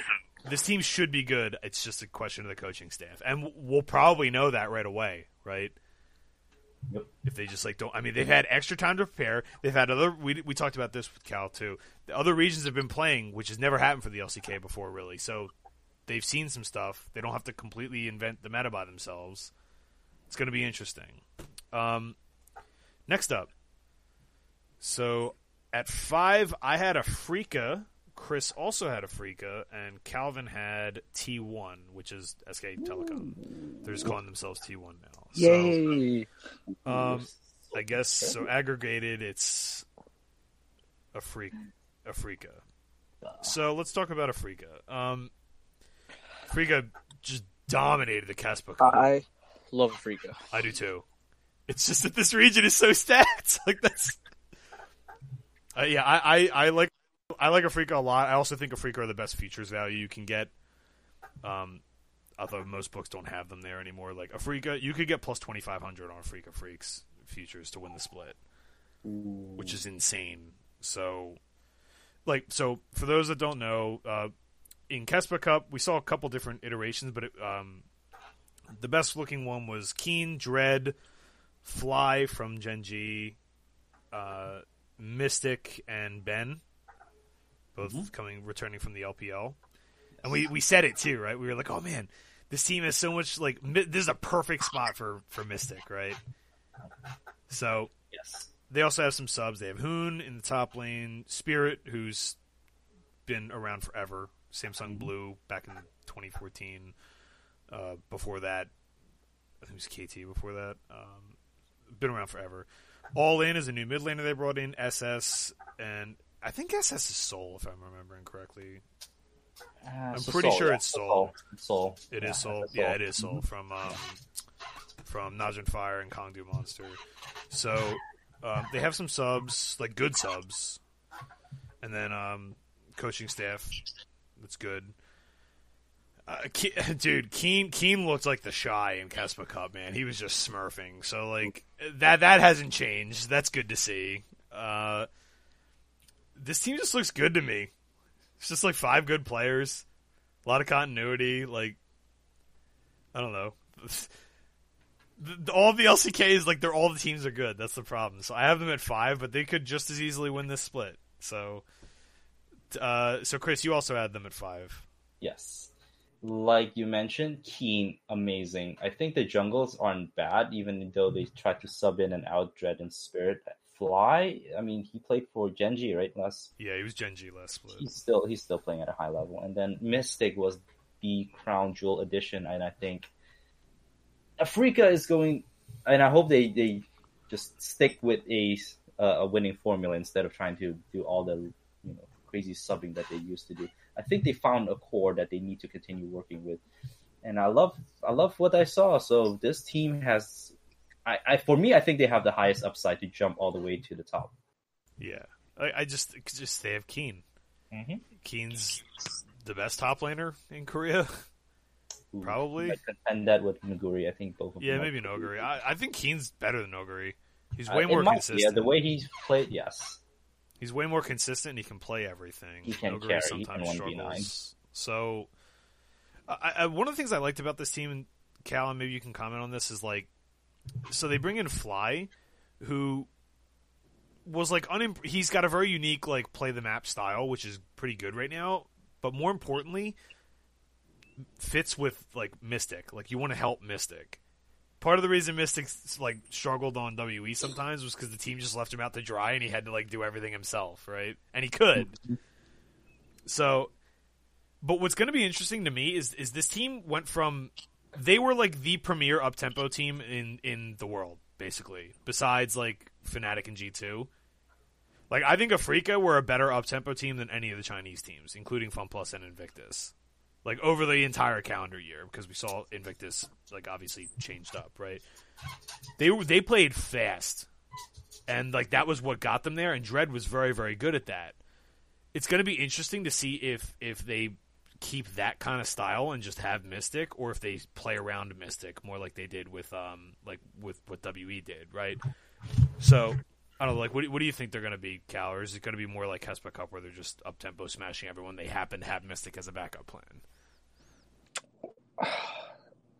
this team should be good. It's just a question of the coaching staff, and we'll probably know that right away, right? Yep. If they just like don't, I mean, they've had extra time to prepare. They've had other. We we talked about this with Cal too. The other regions have been playing, which has never happened for the LCK before, really. So they've seen some stuff. They don't have to completely invent the meta by themselves. It's going to be interesting. Um, next up, so at five, I had Afreeca Chris also had Afreeca, and Calvin had T1, which is SK Telecom. They're just calling themselves T1 now. Yay! So, um, I guess so. Aggregated, it's Afreeca. Afreeca. So let's talk about Afreeca. Um, Afreeca just dominated the Kespa. I love Afreeca. I do too. It's just that this region is so stacked. like that's. Uh, yeah, I, I, I like I like Afreeca a lot. I also think Afreeca are the best futures value you can get. Um, although most books don't have them there anymore. Like Afreeca, you could get plus twenty five hundred on Afreeca Freecs futures to win the split, Ooh. which is insane. So, like, so for those that don't know, uh, in Kespa Cup we saw a couple different iterations, but it, um, the best looking one was Kiin, Dread, Fly from Gen.G, uh, Mystic, and Ben both mm-hmm. coming returning from the LPL. And we, we said it too, right? We were like, oh man, this team has so much like this is a perfect spot for for Mystic, right? So yes, they also have some subs. They have Hoon in the top lane, Spirit, who's been around forever. Samsung mm-hmm. Blue back in 2014. Uh, before that, I think it was KT. Before that, um, been around forever. All in is a new mid laner they brought in. SS and I think SS is Soul, if I'm remembering correctly. Uh, I'm so pretty Soul, sure yeah. it's Soul. Soul. It yeah, is Soul. Soul. Yeah, it is Soul Mm-hmm. from um, from Najin Fire and Kongdoo Monster. So um, they have some subs, like good subs, and then um, coaching staff that's good. Uh, Ke- dude, Kiin Kiin looked like TheShy in Kespa Cup, man. He was just smurfing. So like that that hasn't changed. That's good to see. Uh, this team just looks good to me. It's just like five good players, a lot of continuity. Like, I don't know. All the LCKs, like, they're all the teams are good. That's the problem. So I have them at five, but they could just as easily win this split. So, uh, so Chris, you also had them at five. Yes. Like you mentioned, Kiin, amazing. I think the jungles aren't bad, even though they tried to sub in and out Dread and Spirit. Fly, I mean, he played for Gen.G, right? Last Yeah, he was Gen.G last split. he's still he's still playing at a high level. And then Mystic was the crown jewel addition, and I think Afreeca is going, and I hope they they just stick with a uh, a winning formula instead of trying to do all the you know crazy subbing that they used to do. I think they found a core that they need to continue working with, and I love I love what I saw. So this team has. I, I for me, I think they have the highest upside to jump all the way to the top. Yeah, I, I just just they have Kiin. Mm-hmm. Kiin's the best top laner in Korea. Probably. Contend that with Nuguri. I think both of Yeah, maybe Nuguri. I, I think Kiin's better than Nuguri. He's Uh, way it more be, consistent. Yeah, the way he's played, yes. He's way more consistent. and He can play everything. He can Nuguri carry, he can sometimes 1v9. struggles. So, I, I, one of the things I liked about this team, and Cal, and maybe you can comment on this, is like, so they bring in Fly, who was like unim- he's got a very unique like play the map style, which is pretty good right now. But more importantly, fits with like Mystic. Like you want to help Mystic. Part of the reason Mystic like struggled on WE sometimes was because the team just left him out to dry and he had to like do everything himself, right? And he could. So, but what's going to be interesting to me is is this team went from they were like the premier up tempo team in in the world basically, besides like Fnatic and G two. Like I think Afreeca were a better up tempo team than any of the Chinese teams, including FunPlus and Invictus. Like over the entire calendar year, because we saw Invictus like obviously changed up, right? They they played fast, and like that was what got them there. And Dread was very very good at that. It's going to be interesting to see if if they keep that kind of style and just have Mystic, or if they play around Mystic more like they did with um like with what WE did, right? So I don't know, like what, what do you think they're going to be, Cal? Or is it going to be more like Kespa Cup where they're just up tempo smashing everyone? They happen to have Mystic as a backup plan.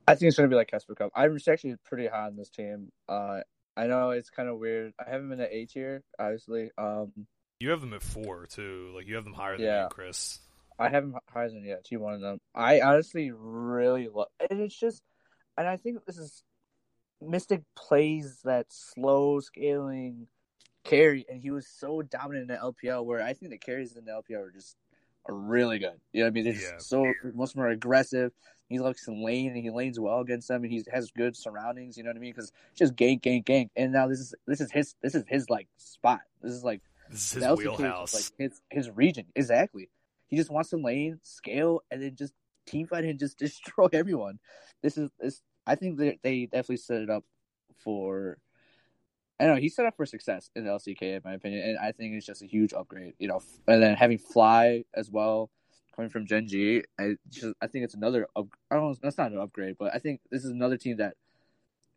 I think it's going to be like Kespa Cup. I'm actually pretty high on this team. Uh, I know it's kind of weird. I have them in the A tier, obviously. Um, you have them at four too. Like you have them higher than yeah. you, Chris. I haven't higher than yet. T one of them. I honestly really love, and it's just, and I think this is Mystic plays that slow scaling carry, and he was so dominant in the LPL. Where I think the carries in the LPL are just are really good. You know what I mean? They're Yeah. so much more aggressive. He looks to lane and he lanes well against them, and he has good surroundings. You know what I mean? Because just gank, gank, gank. And now this is this is his this is his like spot. This is like This is his the LCK is, wheelhouse. like his his region exactly. He just wants to lane, scale, and then just team fight and just destroy everyone. This is this. I think that they definitely set it up for. I don't know he set up for success in the LCK in my opinion, and I think it's just a huge upgrade. You know, and then having Fly as well coming from Gen.G, I just I think it's another. Up, I don't. That's not an upgrade, but I think this is another team that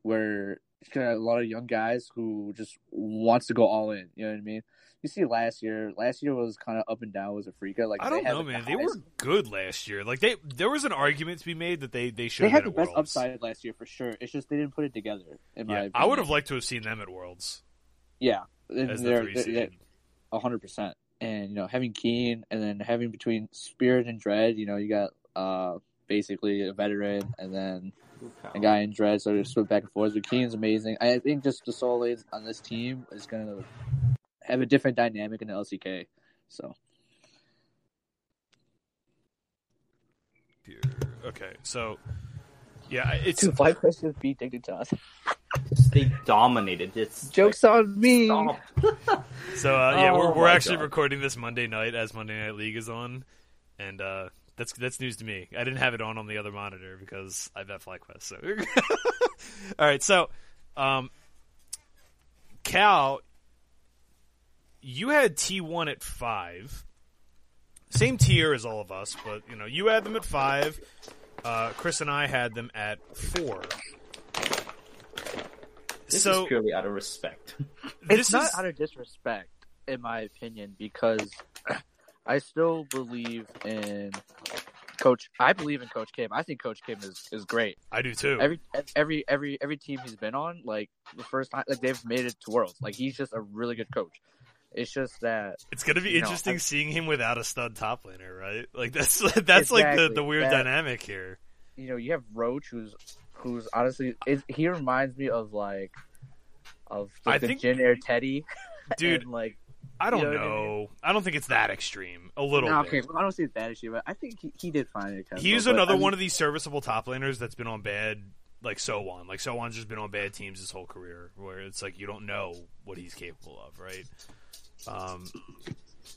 where it's got a lot of young guys who just wants to go all in. You know what I mean? You see, last year, last year was kind of up and down with Afreeca. Like I they don't had, know, like, man. the They were good last year. Like they, there was an argument to be made that they they should They have had the been at best Worlds. upside last year for sure. It's just they didn't put it together. In my Yeah, opinion. I would have liked to have seen them at Worlds Yeah, and as the they're- three they're- they're- a hundred percent. And you know, having Kiin and then having between Spirit and Dread, you know, you got uh basically a veteran and then a guy in Dread, so they split back and forth. But Kiin's amazing. I think just the solo lanes on this team is gonna have a different dynamic in the LCK. So Here. Okay, so yeah, it's Dude, why questions beat Dignitas? They dominated. It's Jokes on me. So uh, yeah, Oh we're we're actually God. recording this Monday night as Monday Night League is on, and uh, that's that's news to me. I didn't have it on on the other monitor because I bet FlyQuest. So all right, so um, Cal, you had T one at five. Same tier as all of us, but you know you had them at five. Uh, Chris and I had them at four. This so is purely out of respect. It's this not is out of disrespect, in my opinion, because I still believe in Coach. I believe in Coach Kim. I think Coach Kim is, is great. I do too. Every every every every team he's been on, like the first time, like they've made it to Worlds. Like he's just a really good coach. It's just that It's gonna be know, interesting I- seeing him without a stud top laner, right? Like that's that's like the, the weird That- dynamic here. you know you have Roach, who's who's honestly it, he reminds me of like of I the think- Jin Air Teddy, Dude, and, like I don't you know what I know. I don't think it's that extreme. A little no, okay, I don't see it that issue, but I think he, he did fine. at Tesla, He's but, another I mean, one of these serviceable top laners that's been on bad, like SoHwan. Like SoHwan's just been on bad teams his whole career, where it's like you don't know what he's capable of, right? Um,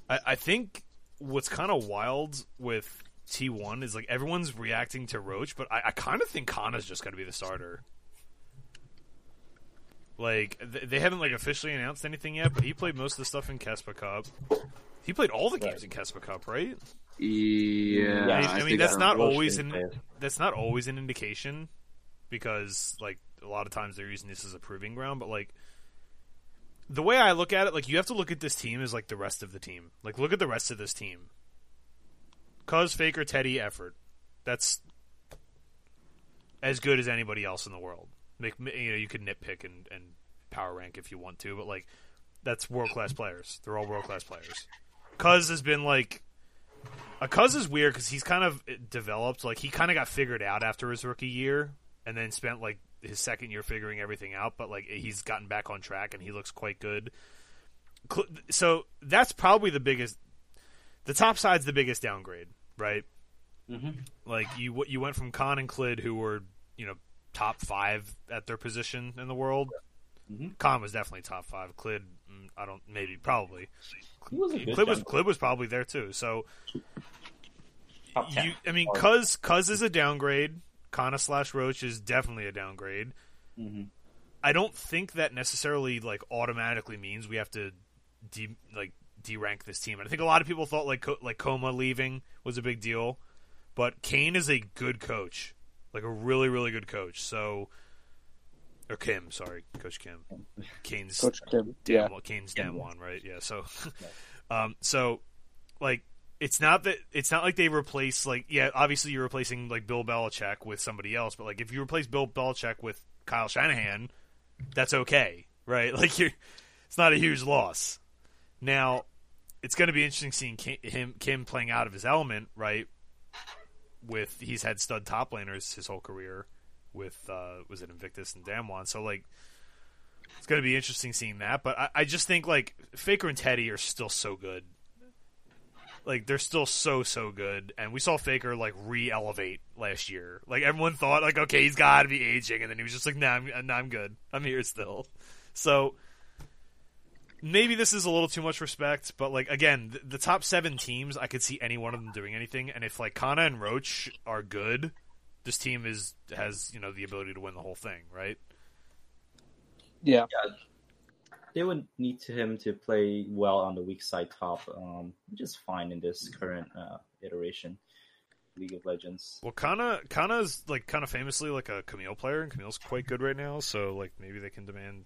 I, I think what's kind of wild with T1 is like everyone's reacting to Roach, but I, I kind of think Canna's just going to be the starter. Like th- they haven't like officially announced anything yet, but he played most of the stuff in Kespa Cup. He played all the games in Kespa Cup, right? Yeah, Yeah, I mean, I I mean that's so. not always an play that's not always an indication because like a lot of times they're using this as a proving ground, but like the way I look at it, like you have to look at this team as like the rest of the team. Like look at the rest of this team. Cuzz Faker Teddy effort. That's as good as anybody else in the world. Make you know you could nitpick and, and power rank if you want to, but like that's world class players. They're all world class players. Cuzz has been like a Cuzz is weird because he's kind of eh, developed. Like he kind of got figured out after his rookie year, and then spent like his second year figuring everything out. But like he's gotten back on track, and he looks quite good. So that's probably the biggest. The top side's the biggest downgrade, right? Mm-hmm. Like you, you went from Khan and Clid, who were you know top five at their position in the world. Mm-hmm. Khan was definitely top five. Clid, mm, I don't, maybe, probably. Was Clid was. Clid was probably there too. So you, I mean, Cuzz Cuzz is a downgrade. Canna slash Roach is definitely a downgrade. Mhm. I don't think that necessarily like automatically means we have to de- like derank this team. And I think a lot of people thought like Co- like kkOma leaving was a big deal, but Kane is a good coach, like a really really good coach. So, or Kim, sorry, Coach Kim, Kane's Coach Kim. Yeah. Kane's Damwon, right? Yeah. So, um, so like it's not that it's not like they replace like yeah, obviously you're replacing like Bill Belichick with somebody else, but like if you replace Bill Belichick with Kyle Shanahan, that's okay, right? Like you're, it's not a huge loss. Now, it's going to be interesting seeing Kim, him Kim playing out of his element, right? With he's had stud top laners his whole career. With uh, was it Invictus and Damwon? So like it's going to be interesting seeing that. But I, I just think like Faker and Teddy are still so good. Like they're still so so good, and we saw Faker like re-elevate last year. Like everyone thought, like okay, he's got to be aging, and then he was just like, nah, I'm, nah, I'm good. I'm here still. So maybe this is a little too much respect, but like again, the, the top seven teams, I could see any one of them doing anything. And if like Canna and Roach are good, this team is has you know the ability to win the whole thing, right? Yeah. They would need to him to play well on the weak side top, um, which is fine in this current uh, iteration. League of Legends. Well, Canna Canna's like kind of famously like a Camille player, and Camille's quite good right now. So like maybe they can demand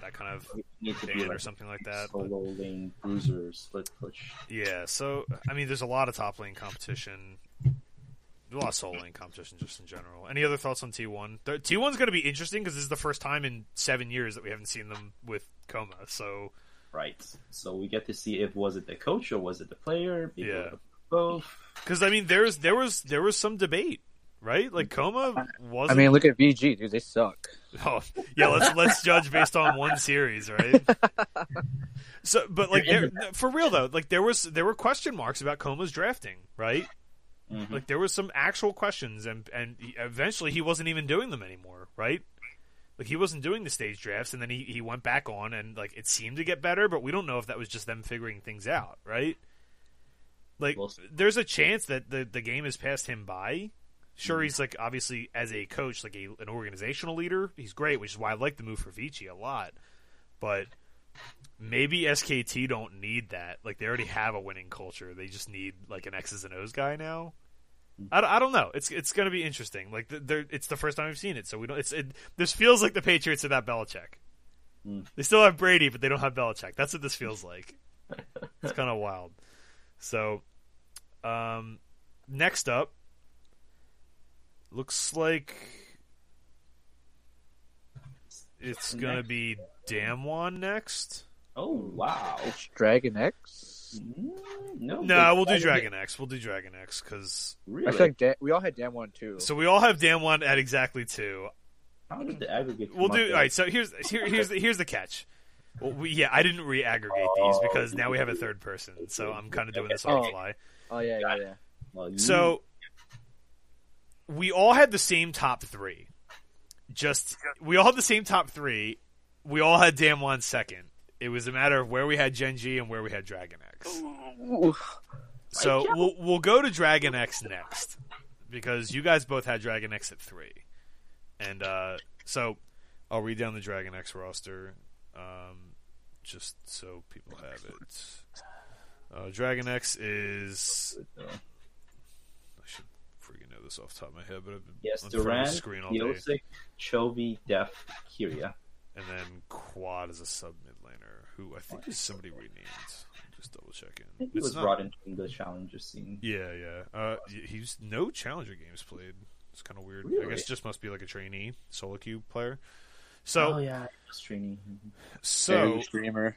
that kind of Need to be ban or something like that. but- solo lane bruiser split push. Yeah, so I mean, there's a lot of top lane competition. A lot of solo lane competition just in general. Any other thoughts on T1? T one's going to be interesting because this is the first time in seven years that we haven't seen them with kkOma. So Right. So we get to see if was it the coach or was it the player? Maybe Yeah. Both. because I mean, there's there was there was some debate, right? Like kkOma was. I mean, look at VG, dude. They suck. Oh, yeah, let's let's judge based on one series, right? So, but like, there, for real though, like there was there were question marks about kkOma's drafting, right? Mhm. Like there was some actual questions, and and he, eventually he wasn't even doing them anymore, right? Like he wasn't doing the stage drafts, and then he he went back on, and like it seemed to get better, but we don't know if that was just them figuring things out, right? Like We'll there's a chance that the the game has passed him by. Sure, mm-hmm. he's like obviously as a coach, like a an organizational leader, he's great, which is why I like the move for Vici a lot. But maybe SKT don't need that. Like they already have a winning culture. They just need like an X's and O's guy now. I, don't- I don't know. It's it's going to be interesting. Like th- they're, it's the first time we've seen it, so we don't. It's it, this feels like the Patriots without Belichick. Mm. They still have Brady, but they don't have Belichick. That's what this feels like. it's kind of wild. So, um, next up, looks like it's going to Next. be Damwon next. Oh wow. It's Dragon X. No. No, we'll do Dragon- Dragon X. We'll do Dragon X because Really? I feel like da- we all had Damn One too. so we all have Damwon at exactly two. How did the aggregate? We'll do up all right. So here's here, here's the, here's the catch. Well, we, yeah, I didn't re-aggregate these oh, because now we have a third person, so I'm kind of doing this on the Oh. fly. oh yeah, yeah, yeah. Well, you- So we all had the same top three. Just we all had the same top three. We all had Damwon second. It was a matter of where we had Gen G and where we had Dragon X. So we'll we'll go to Dragon X next because you guys both had Dragon X at three, and uh, so I'll read down the Dragon X roster, um, just so people have it. Uh, Dragon X is I should freaking know this off the top of my head, but I've been yes, on front of the screen all day. Pyosik, Chovy, Deft, Keria. And then Quad is a sub mid laner who I think is somebody we renamed. Just double check checking. He It's was not- brought into the challenger scene. Yeah, yeah. Uh, he's no challenger games played. It's kind of weird. Really? I guess just must be like a trainee solo queue player. So oh yeah, just training. so Very streamer.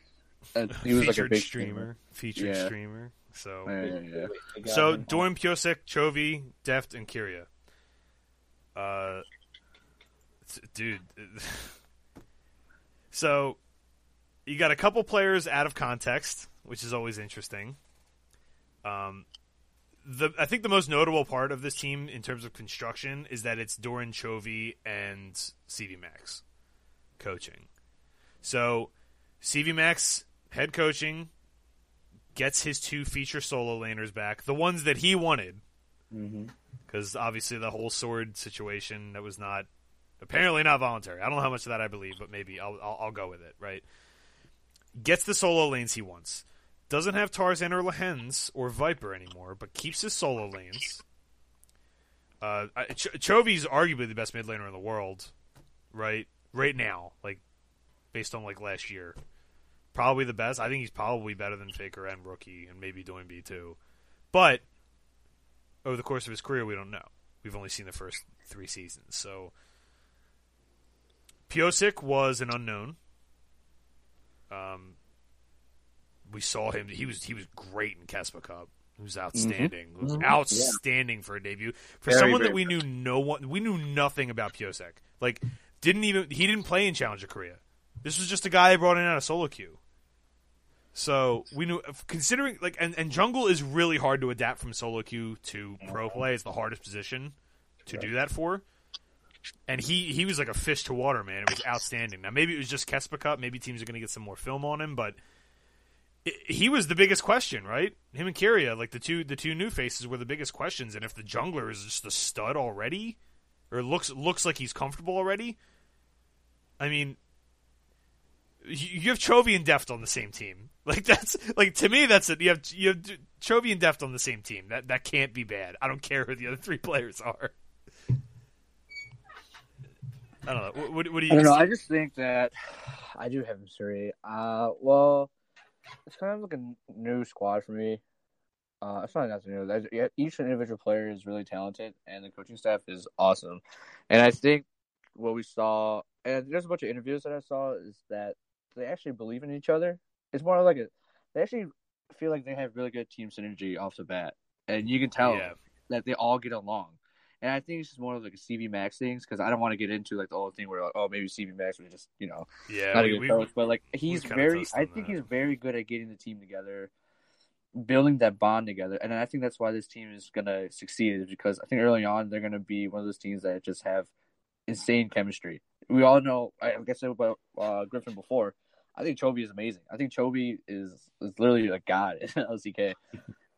Uh, he was like a big streamer, featured Yeah. streamer. So Yeah, yeah, yeah. So in- Doran Pyosik, Chovy, Deft, and Keria. Uh, t- dude. so you got a couple players out of context, which is always interesting. Um, the I think the most notable part of this team in terms of construction is that it's Doran Chovy and CV Max coaching. So CV Max head coaching gets his two feature solo laners back, the ones that he wanted, Mhm. because obviously the whole sword situation that was not apparently not voluntary. I don't know how much of that I believe, but maybe I'll I'll, I'll go with it. Right? Gets the solo lanes he wants. Doesn't have Tarzan or Lehends or Viper anymore, but keeps his solo lanes. Uh, Ch- Chovy's arguably the best mid laner in the world, right? Right now, like based on like last year, probably the best. I think he's probably better than Faker and Rookie, and maybe Doinb too. But over the course of his career, we don't know. We've only seen the first three seasons. So Pyosik was an unknown. Um, we saw him. He was he was great in Kespa Cup. He was outstanding. It was Mhm. outstanding for a debut for Very, someone that very we knew no one. We knew nothing about Pyosik. Like didn't even he didn't play in Challenger Korea. This was just a guy they brought in out of solo queue. So we knew, considering like, and, and jungle is really hard to adapt from solo queue to pro play. It's the hardest position to do that for. And he he was like a fish to water, man. It was outstanding. Now maybe it was just Kespa Cup. Maybe teams are going to get some more film on him, but it, he was the biggest question, right? Him and Keria, like the two the two new faces, were the biggest questions. And if the jungler is just a stud already, or looks looks like he's comfortable already, I mean, you you have Chovy and Deft on the same team. Like that's like to me that's it. You have you have Chovy and Deft on the same team. That that can't be bad. I don't care who the other three players are. I don't know. What, what, what do you? I don't know. I just think that I do have Missouri. Uh, well, it's kind of like a new squad for me. Uh, it's not nothing new. Each individual player is really talented, and the coaching staff is awesome. And I think what we saw, and there's a bunch of interviews that I saw, is that they actually believe in each other. It's more like a, they actually feel like they have really good team synergy off the bat, and you can tell Yeah. that they all get along. And I think it's just more of like a CV Max things because I don't want to get into like the whole thing where like, oh maybe CV Max was just you know Yeah, not a we, good we, coach, but like he's very. I think that. he's very good at getting the team together, building that bond together, and I think that's why this team is gonna succeed. Is because I think early on they're gonna be one of those teams that just have insane chemistry. We all know. I I guess about uh, Griffin before. I think Chovy is amazing. I think Chovy is is literally a god in LCK.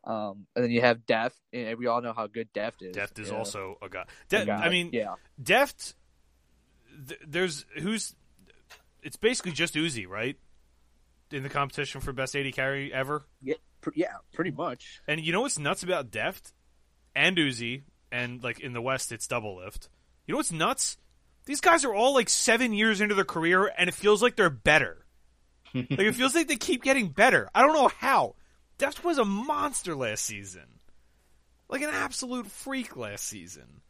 Um, and then you have Deft, and we all know how good Deft is. Deft is also a guy. a guy. I mean, yeah, Deft. Th- there's who's. It's basically just Uzi, right? In the competition for best AD carry ever. yeah, pr- yeah, pretty much. And you know what's nuts about Deft and Uzi, and like in the West, it's Doublelift. You know what's nuts? These guys are all like seven years into their career, and it feels like they're better. like it feels like they keep getting better. I don't know how. Deft was a monster last season, like an absolute freak last season.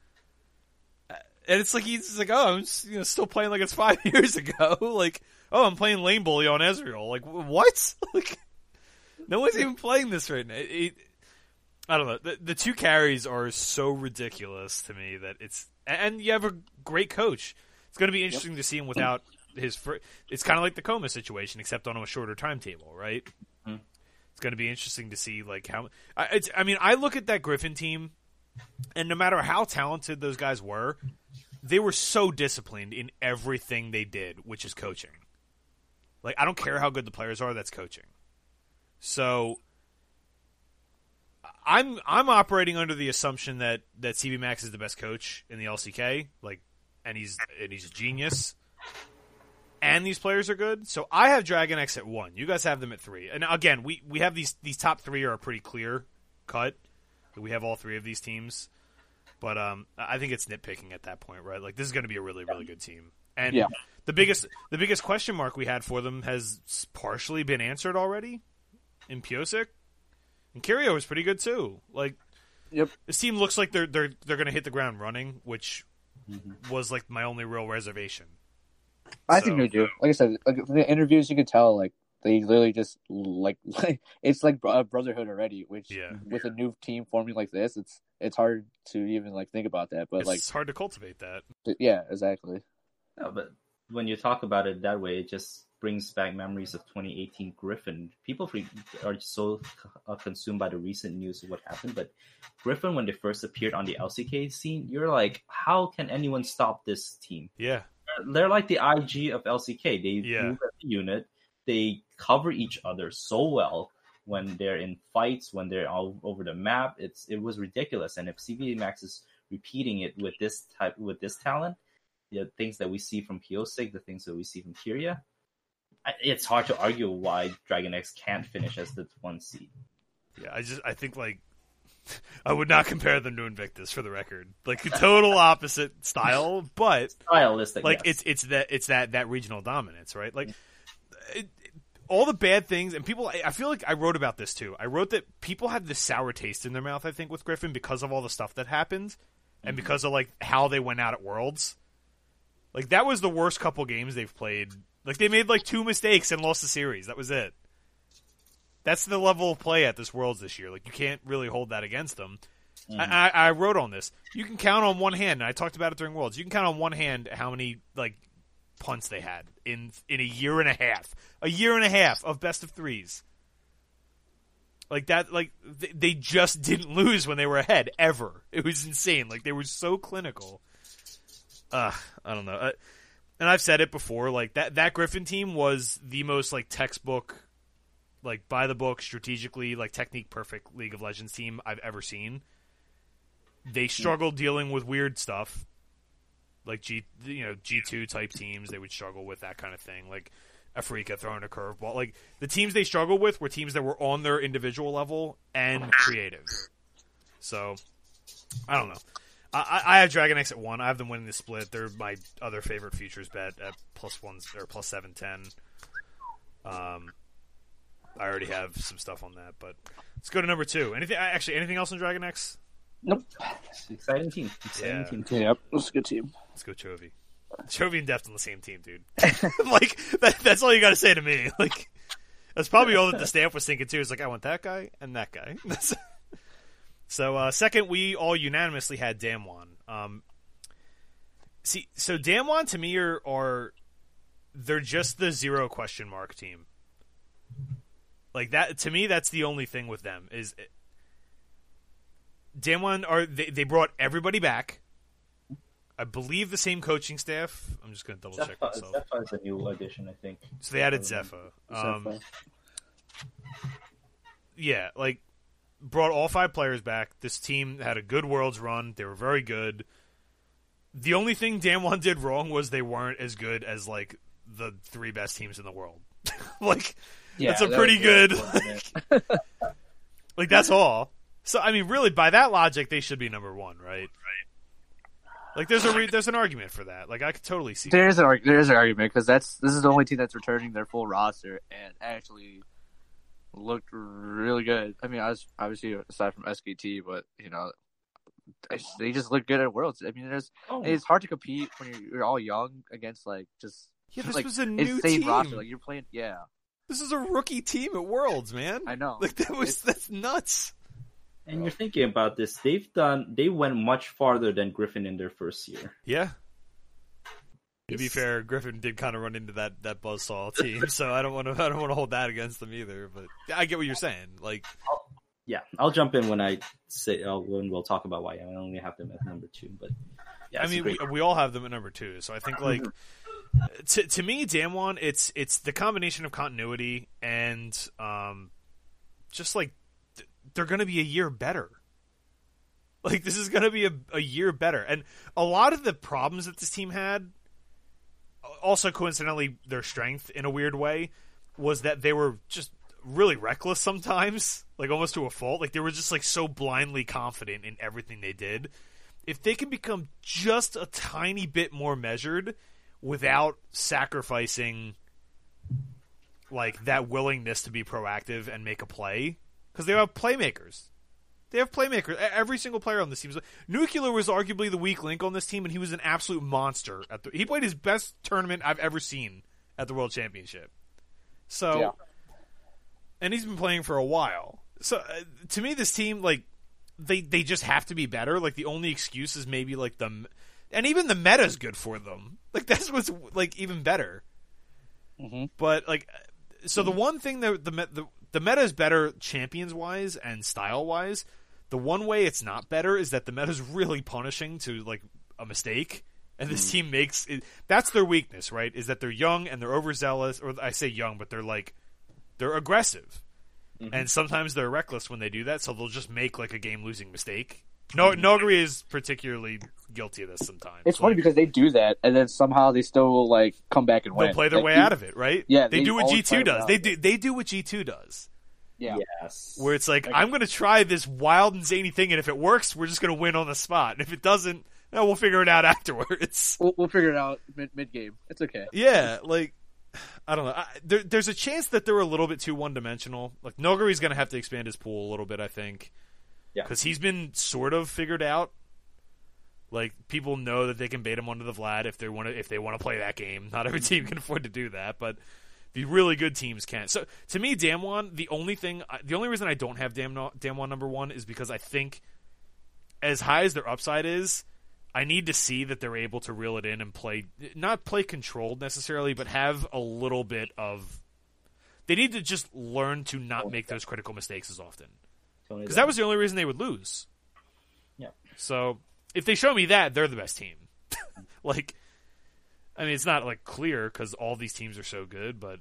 Uh, And it's like he's like, oh, I'm just, you know still playing like it's five years ago. like, oh, I'm playing lane bully on Ezreal. Like, wh- what? like, no one's even playing this right now. It, it, I don't know. The, the two carries are so ridiculous to me that it's and you have a great coach. It's going to be interesting to see him without his. Fir- it's kind of like the kkOma situation, except on a shorter timetable, right? Mhm. It's going to be interesting to see like how. I, it's, I mean, I look at that Griffin team, and no matter how talented those guys were, they were so disciplined in everything they did, which is coaching. Like I don't care how good the players are, that's coaching. So I'm I'm operating under the assumption that that CV Max is the best coach in the LCK, like, and he's and he's a genius, and these players are good. So I have Dragon X at one. You guys have them at three. And again, we we have these these top three are a pretty clear cut. We have all three of these teams, but um, I think it's nitpicking at that point, right? Like this is going to be a really really good team, and Yeah. the biggest the biggest question mark we had for them has partially been answered already. in Pyosik, and Keria is pretty good too. Like, Yep. this team looks like they're they're they're going to hit the ground running, which Mhm. was like my only real reservation. I So- think they do. Like I said, like from the interviews, you could tell like they literally just like like it's like a brotherhood already. Which Yeah. with a new team forming like this, it's it's hard to even like think about that. But it's like, it's hard to cultivate that. yeah, exactly. No, but when you talk about it that way, it just brings back memories of 2018 Griffin. People are so uh, consumed by the recent news of what happened, but Griffin, when they first appeared on the LCK scene, you're like, how can anyone stop this team? Yeah, They're like the IG of LCK. They Yeah. move as a unit. They cover each other so well when they're in fights, when they're all over the map. It's it was ridiculous. And if CV Max is repeating it with this type with this talent, the things that we see from Pyosik, the things that we see from Keria, it's hard to argue why Dragon X can't finish as the one seed. yeah. I just I think like I would not compare them to Invictus for the record. Like total opposite style, but Stylistic, like yes. it's it's that it's that that regional dominance, right? Like it, all the bad things and people. I, I feel like I wrote about this too. I wrote that people had this sour taste in their mouth. I think with Griffin because of all the stuff that happened and mm-hmm. because of like how they went out at Worlds. Like that was the worst couple games they've played. Like they made like two mistakes and lost the series. That was it. That's the level of play at this Worlds this year. Like you can't really hold that against them. I, I, I wrote on this. You can count on one hand. And I talked about it during Worlds. You can count on one hand how many like punts they had in in a year and a half. A year and a half of best of threes. Like that. Like they, they just didn't lose when they were ahead ever. It was insane. Like they were so clinical. Uh, I don't know. Uh, and I've said it before. Like that that Griffin team was the most like textbook, like by the book, strategically like technique perfect League of Legends team I've ever seen. They struggled dealing with weird stuff, like G, you know, G two type teams. They would struggle with that kind of thing, like Afreeca throwing a curveball. Like the teams they struggled with were teams that were on their individual level and creative. So I don't know. I, I have Dragon X at one. I have them winning the split. They're my other favorite futures bet at plus one or plus seven ten. Um, I already have some stuff on that, but let's go to number two. Anything? Actually, anything else on Dragon X? Nope. It's an exciting team. Exciting Yeah. team. Yep, that's a good team. Let's go Chovy. Chovy and Deft on the same team, dude. like that, that's all you got to say to me. Like that's probably all that the staff was thinking too. Is like I want that guy and that guy. so uh, second, we all unanimously had Damwon. Um, see, so Damwon to me are, are they're just the zero question mark team. Like that to me, that's the only thing with them is Damwon are they, they brought everybody back. I believe the same coaching staff. I'm just going to double check myself. Zefa is a new addition, I think. So they added Zefa. Um, yeah, like brought all five players back. This team had a good Worlds run. They were very good. The only thing Damwon did wrong was they weren't as good as like the three best teams in the world. like Yeah, that's a that pretty good. unfortunate. like that's all. So I mean, really, by that logic, they should be number one, right? Right. Like there's a re- there's an argument for that. Like I could totally see. There is an arg- there is an argument because that's this is the only team that's returning their full roster and actually looked really good. I mean, I was obviously aside from SKT, but you know, they- they just look good at Worlds. I mean, there's Oh, it's hard to compete when you're, you're all young against like just Yeah, this like was a new team. roster. Like you're playing, yeah, This is a rookie team at Worlds, man. I know. Like that was It's- that's nuts. and you're thinking about this. They've done. They went much farther than Griffin in their first year. Yeah. To be fair, Griffin did kind of run into that that buzzsaw team, so I don't want to I don't want to hold that against them either. But I get what you're saying. Like, Yeah, I'll jump in when I say uh, when we'll talk about why I only have them at number two. But yeah, I mean, we, we all have them at number two, so I think like to to me, Damwon, it's it's the combination of continuity and um, just like th- they're going to be a year better. Like this is going to be a, a year better, and a lot of the problems that this team had, also coincidentally, their strength in a weird way, was that they were just really reckless sometimes, like almost to a fault. Like they were just like so blindly confident in everything they did. If they can become just a tiny bit more measured without sacrificing like that willingness to be proactive and make a play because they have playmakers. They have playmakers. Every single player on this team. Nuclear was arguably the weak link on this team, and he was an absolute monster. At the, he played his best tournament I've ever seen at the World Championship. So, yeah. and he's been playing for a while. So, uh, to me, this team like they they just have to be better. Like the only excuse is maybe like the, and even the meta is good for them. Like that's what's like even better. Mm-hmm. But like, so mm-hmm. the one thing that the the the meta is better champions wise and style wise. The one way it's not better is that the meta is really punishing to like a mistake, and this mm. team makes it. That's their weakness, right? Is that they're young and they're overzealous, or I say young, but they're like they're aggressive, mm-hmm. and sometimes they're reckless when they do that. So they'll just make like a game losing mistake. No. Nuguri is particularly guilty of this sometimes. It's like, funny because they do that, and then somehow they still will like come back and win. They'll play their like, way out of it, right? Yeah, they, they do what G two does. They do they do what G two does. Yeah. Yes. Where it's like, I'm going to try this wild and zany thing, and if it works, we're just going to win on the spot. And if it doesn't, no, we'll figure it out afterwards. We'll, we'll figure it out mid mid game. It's okay. Yeah, like I don't know. I, there, there's a chance that they're a little bit too one dimensional. Like Nuguri's going to have to expand his pool a little bit, I think. Yeah. Because he's been sort of figured out. Like people know that they can bait him onto the Vlad if they want to if they want to play that game. Not every team can afford to do that, but the really good teams can. So to me, Damwon, the only thing, the only reason I don't have Dam Damwon number one is because I think, as high as their upside is, I need to see that they're able to reel it in and play, not play controlled necessarily, but have a little bit of. They need to just learn to not make those critical mistakes as often, because that was the only reason they would lose. Yeah. So if they show me that, they're the best team. like I mean, it's not like clear because all these teams are so good, but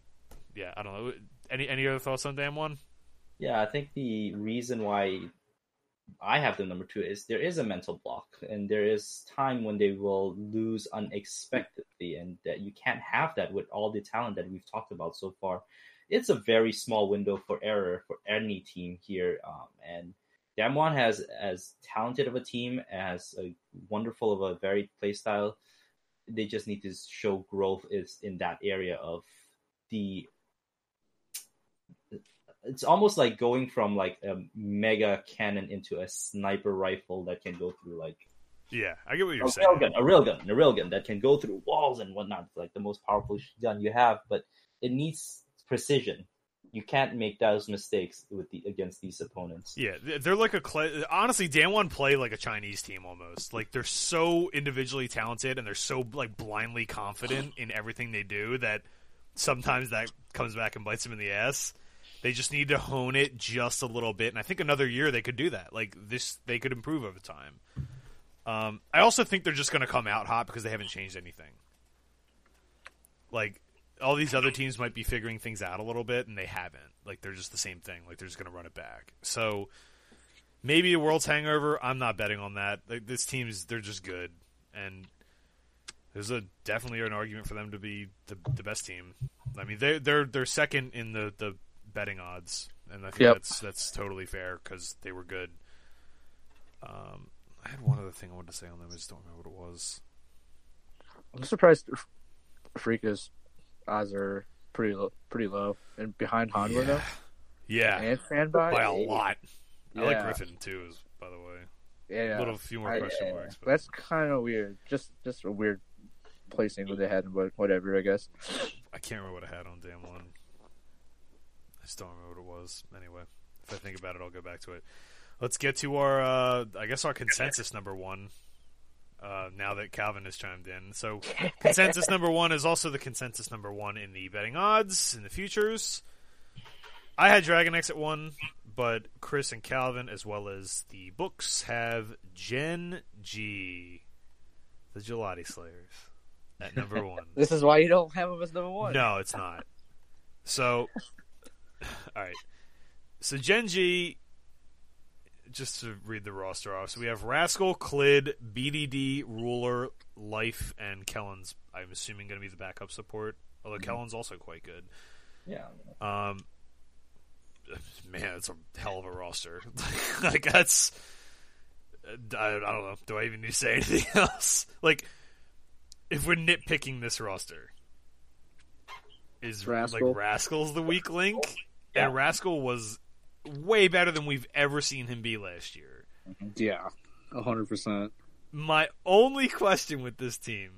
yeah, I don't know. Any any other thoughts on Damwon? Yeah, I think the reason why I have them number two is there is a mental block, and there is time when they will lose unexpectedly, and that you can't have that with all the talent that we've talked about so far. It's a very small window for error for any team here, um, and Damwon has as talented of a team, as a wonderful of a varied play style they just need to show growth is in that area of the it's almost like going from like a mega cannon into a sniper rifle that can go through like yeah i get what you're saying. a saying railgun, a railgun a railgun that can go through walls and whatnot it's like the most powerful gun you have but it needs precision you can't make those mistakes with the against these opponents. Yeah, they're like a honestly, Damwon play like a Chinese team almost. Like they're so individually talented and they're so like blindly confident in everything they do that sometimes that comes back and bites them in the ass. They just need to hone it just a little bit, and I think another year they could do that. Like this, they could improve over time. Um, I also think they're just going to come out hot because they haven't changed anything. Like all these other teams might be figuring things out a little bit, and they haven't. Like they're just the same thing. Like they're just going to run it back. So maybe a World's hangover. I'm not betting on that. Like, this team's they're just good, and there's a definitely an argument for them to be the the best team. I mean, they they're they're second in the the betting odds, and I think yep. that's that's totally fair because they were good. Um, I had one other thing I wanted to say on them. I just don't remember what it was. I'm surprised Freecs odds are pretty low, pretty low, and behind Hanwha yeah. though. Yeah, and Fanby by a lot. Yeah. I like Griffin too, by the way. Yeah, a little few more I, question marks. But... That's kind of weird. Just just a weird placing what they had, but whatever, I guess. I can't remember what I had on Damwon. I still don't remember what it was. Anyway, if I think about it, I'll go back to it. Let's get to our, uh, I guess, our consensus number one uh, now that Kalvin has chimed in. So, consensus number one is also the consensus number one in the betting odds in the futures. I had Dragon X at one, but Chris and Kalvin, as well as the books, have Gen G, the Gelati Slayers, at number one. this is why you don't have them as number one. No, it's not. So, all right. So Gen G just to read the roster off. So we have Rascal, Clid, BDD, Ruler, Life, and Kellin's. I'm assuming going to be the backup support. Although mm-hmm. Kellin's also quite good. Yeah. Um. Man, it's a hell of a roster. like that's. I, I don't know. Do I even need to say anything else? Like, if we're nitpicking this roster, is Rascal. like Rascal's the weak link, and Rascal was way better than we've ever seen him be last year. Yeah, hundred percent. My only question with this team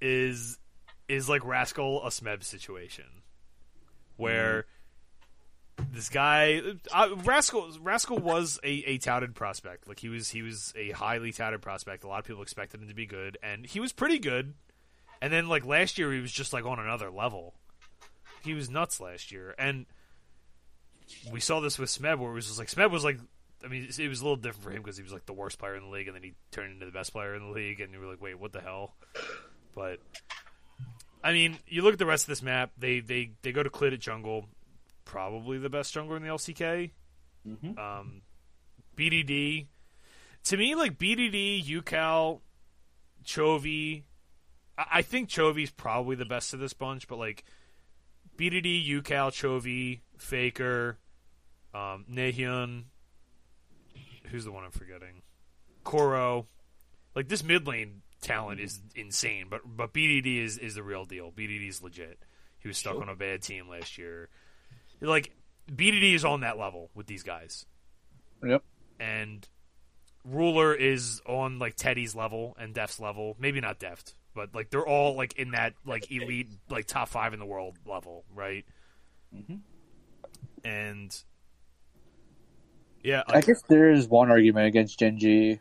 is is like Rascal a Smeb situation where this guy uh, Rascal Rascal was a, a touted prospect. Like he was he was a highly touted prospect. A lot of people expected him to be good, and he was pretty good. And then like last year, he was just like on another level. He was nuts last year, and we saw this with Smeb, where it was just like Smeb was like. I mean, it was a little different for him because he was like the worst player in the league, and then he turned into the best player in the league, and you were like, "Wait, what the hell?" But I mean, you look at the rest of this map. They they they go to Clid at jungle, probably the best jungler in the LCK. Mhm. Um, BDD, to me, like BDD, UCal, Chovy. I, I think Chovy's probably the best of this bunch, but like BDD, UCal, Chovy, Faker, um, Nahyun. Who's the one I'm forgetting? Kuro. Like this mid lane talent is insane, but but BDD is is the real deal. BDD is legit. He was stuck Sure. on a bad team last year. Like BDD is on that level with these guys, Yep. and Ruler is on like Teddy's level and Deft's level. Maybe not Deft, but like they're all like in that like elite like top five in the world level, right? Mhm. And yeah, I guess there is one argument against Gen G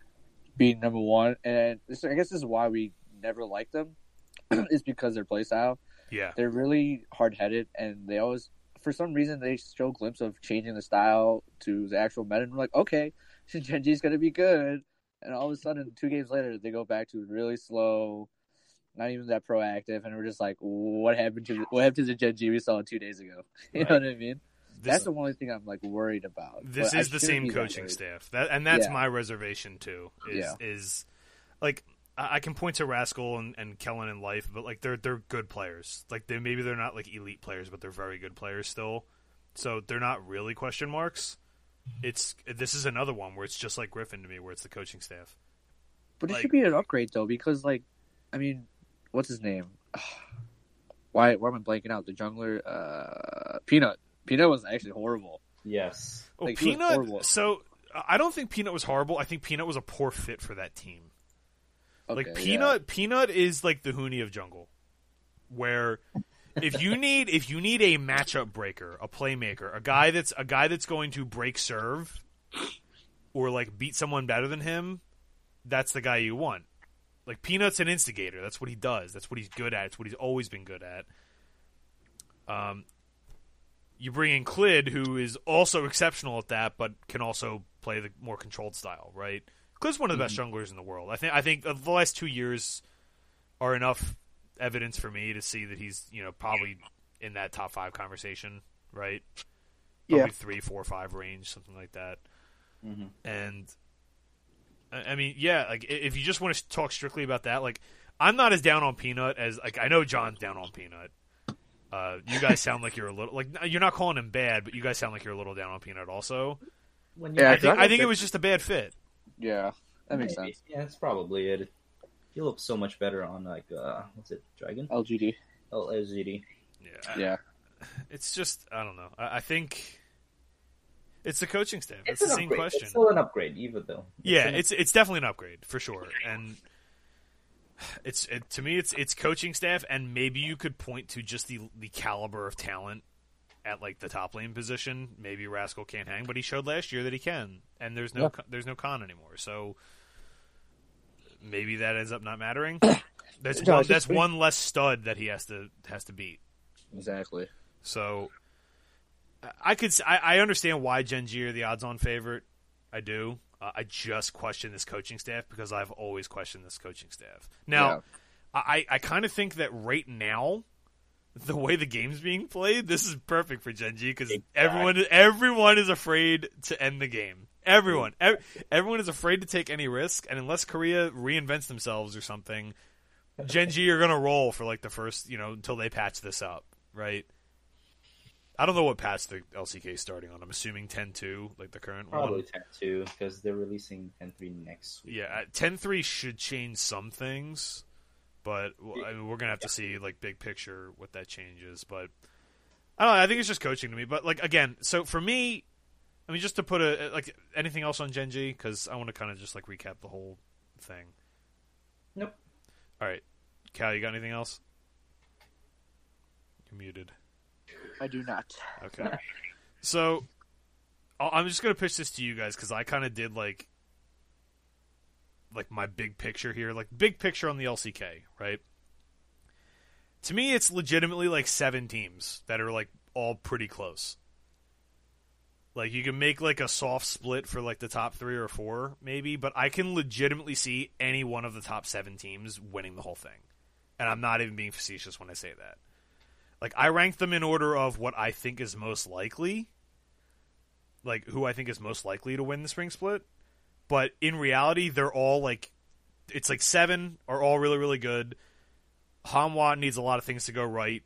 being number one, and this, I guess this is why we never liked them. is because their playstyle. yeah, They're really hard headed, and they always, for some reason, they show a glimpse of changing the style to the actual meta. And we're like, okay, Gen G's gonna be good, and all of a sudden, two games later, they go back to really slow, not even that proactive, and we're just like, what happened to the, what happened to the Gen G we saw two days ago? You know what I mean? this, That's the only thing I'm like worried about. this But I is the same coaching staff. That and that's Yeah. my reservation too. Is Yeah. is like I can point to Rascal and, and Kellin in life, but like they're they're good players. Like they maybe they're not like elite players, but they're very good players still. So they're not really question marks. It's this is another one where it's just like Griffin to me, where it's the coaching staff. But it should be an upgrade though, because like, I mean, what's his name? Why? Why am I blanking out? The jungler, uh, Peanut. Peanut was actually horrible. Yes. Oh, Like, he Peanut. horrible. So I don't think Peanut was horrible. I think Peanut was a poor fit for that team. like Okay, peanut peanut is like the Huni of jungle where if you need if you need a matchup breaker a playmaker a guy that's a guy that's going to break serve or like beat someone better than him that's the guy you want like peanut's an instigator that's what he does that's what he's good at it's what he's always been good at um you bring in Clid, who is also exceptional at that, but can also play the more controlled style, right? Clid's one of the best junglers in the world. I think. I think the last two years are enough evidence for me to see that he's, you know, probably in that top five conversation, right? Probably Yeah. three, four, five range, something like that. Mhm. And I I mean, yeah, like if you just want to talk strictly about that, like I'm not as down on Peanut as like I know John's down on Peanut. Uh, you guys sound like you're a little like you're not calling him bad, but you guys sound like you're a little down on Peanut also. When Yeah, I I think I think it was just a bad fit. Yeah, that makes Maybe. sense. Yeah, that's probably it. He looks so much better on like uh, what's it, Dragon? LGD. LGD. LZD. Yeah, Yeah, it's just I don't know. I, I think it's the coaching staff. It's, It's, the same upgrade. question. It's still an upgrade, even though. Yeah, an- it's it's definitely an upgrade for sure, and it's it, to me it's it's coaching staff, and maybe you could point to just the the caliber of talent at like the top lane position. Maybe Rascal can't hang, but he showed last year that he can, and there's no Yeah. con- there's no Khan anymore. So maybe that ends up not mattering. That's No, one, that's pretty- one less stud that he has to has to beat. exactly. So I could I understand why Gen G are the odds-on favorite. I do. Uh, I just question this coaching staff because I've always questioned this coaching staff. Now, I I kind of think that right now, the way the game's being played, this is perfect for Gen G because everyone everyone is afraid to end the game. Everyone, ev- everyone is afraid to take any risk, and unless Korea reinvents themselves or something, Gen G are gonna roll for like the first, you know, until they patch this up, right? I don't know what patch the LCK is starting on. I'm assuming 10.2, like the current probably one. 10 2 because they're releasing 10 3 next week. Yeah, uh, 10.3 should change some things. But I mean, we're gonna have to see like big picture what that changes. But I don't know. I think it's just coaching to me. But like again, so for me, I mean, just to put a like anything else on Gen G because I want to kind of just like recap the whole thing. Nope. All right, Cal, you got anything else? You're muted. I do not. Okay. so I'm just gonna pitch this to you guys because I kind of did like like my big picture here, like big picture on the LCK, right? To me, it's legitimately like seven teams that are like all pretty close. Like you can make like a soft split for like the top three or four, maybe, but I can legitimately see any one of the top seven teams winning the whole thing. And I'm not even being facetious when I say that. Like I rank them in order of what I think is most likely. Like who I think is most likely to win the spring split. But in reality, they're all like it's like seven are all really, really good. Hanwha needs a lot of things to go right,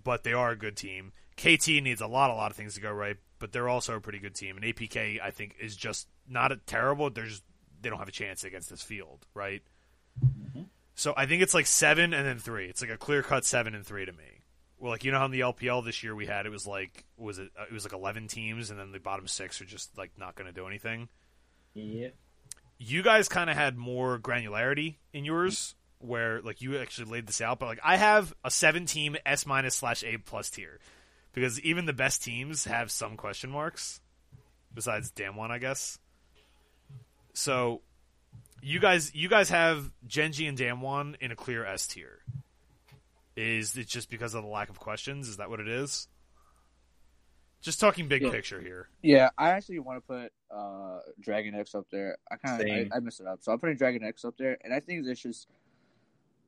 but they are a good team. KT needs a lot, a lot of things to go right, but they're also a pretty good team. And APK, I think, is just not a terrible. They're just they don't have a chance against this field, right? Mm-hmm. So I think it's like seven and then three. It's like a clear cut seven and three to me. Well, like you know how in the LPL this year we had it was like was it uh, it was like eleven teams and then the bottom six are just like not going to do anything. Yeah. You guys kind of had more granularity in yours, where like you actually laid this out. But like I have a seven team S minus slash A plus tier because even the best teams have some question marks, besides Damwon, I guess. So, you guys, you guys have Gen G and Damwon in a clear S tier. Is it just because of the lack of questions? Is that what it is? Just talking big yeah. picture here. Yeah, I actually want to put uh, Dragon X up there. I kind of I, I, messed it up, so I'm putting Dragon X up there, and I think it's just.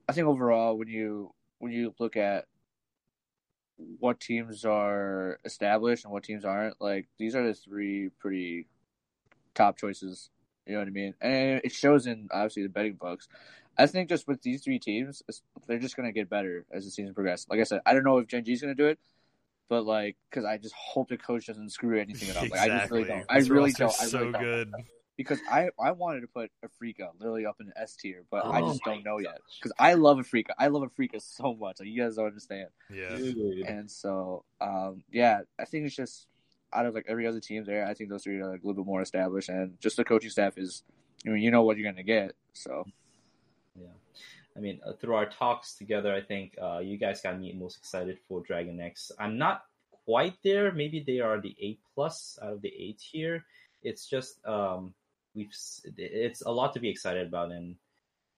I think overall, when you when you look at what teams are established and what teams aren't, like these are the three pretty top choices. You know what I mean? And it shows in obviously the betting books. I think just with these three teams, they're just going to get better as the season progresses. Like I said, I don't know if Gen G is going to do it, but like, because I just hope the coach doesn't screw anything up. Like, exactly. I just really don't. I really don't. I so really don't. good. Because I, I wanted to put Afreeca literally up in the S tier, but oh I just don't know gosh. yet. Because I love Afreeca. I love Afreeca so much. Like you guys don't understand. Yeah. And so, um, yeah, I think it's just out of like every other team there, I think those three are like a little bit more established, and just the coaching staff is, I mean, you know what you're gonna get. So. I mean, uh, through our talks together, I think uh, you guys got me most excited for Dragon X. I'm not quite there. Maybe they are the A plus out of the A tier. It's just um, we've it's a lot to be excited about, and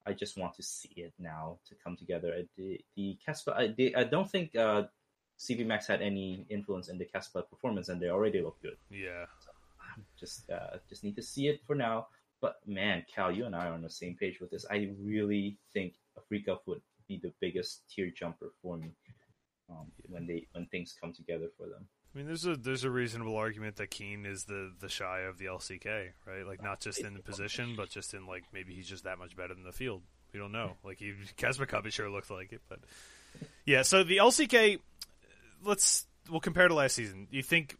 I just want to see it now to come together. The the KeSPA, I, I don't think uh, CV Max had any influence in the KeSPA performance, and they already look good. Yeah, so, just uh, just need to see it for now. But man, Cal, you and I are on the same page with this. I really think Afreeca would be the biggest tier jumper for me um, when they when things come together for them. I mean, there's a there's a reasonable argument that Kiin is the the shy of the LCK, right? Like not just in the position, but just in like maybe he's just that much better than the field. We don't know. Like he KeSPA Cup, sure looked like it, but yeah. So the LCK, let's we'll compare to last season. You think?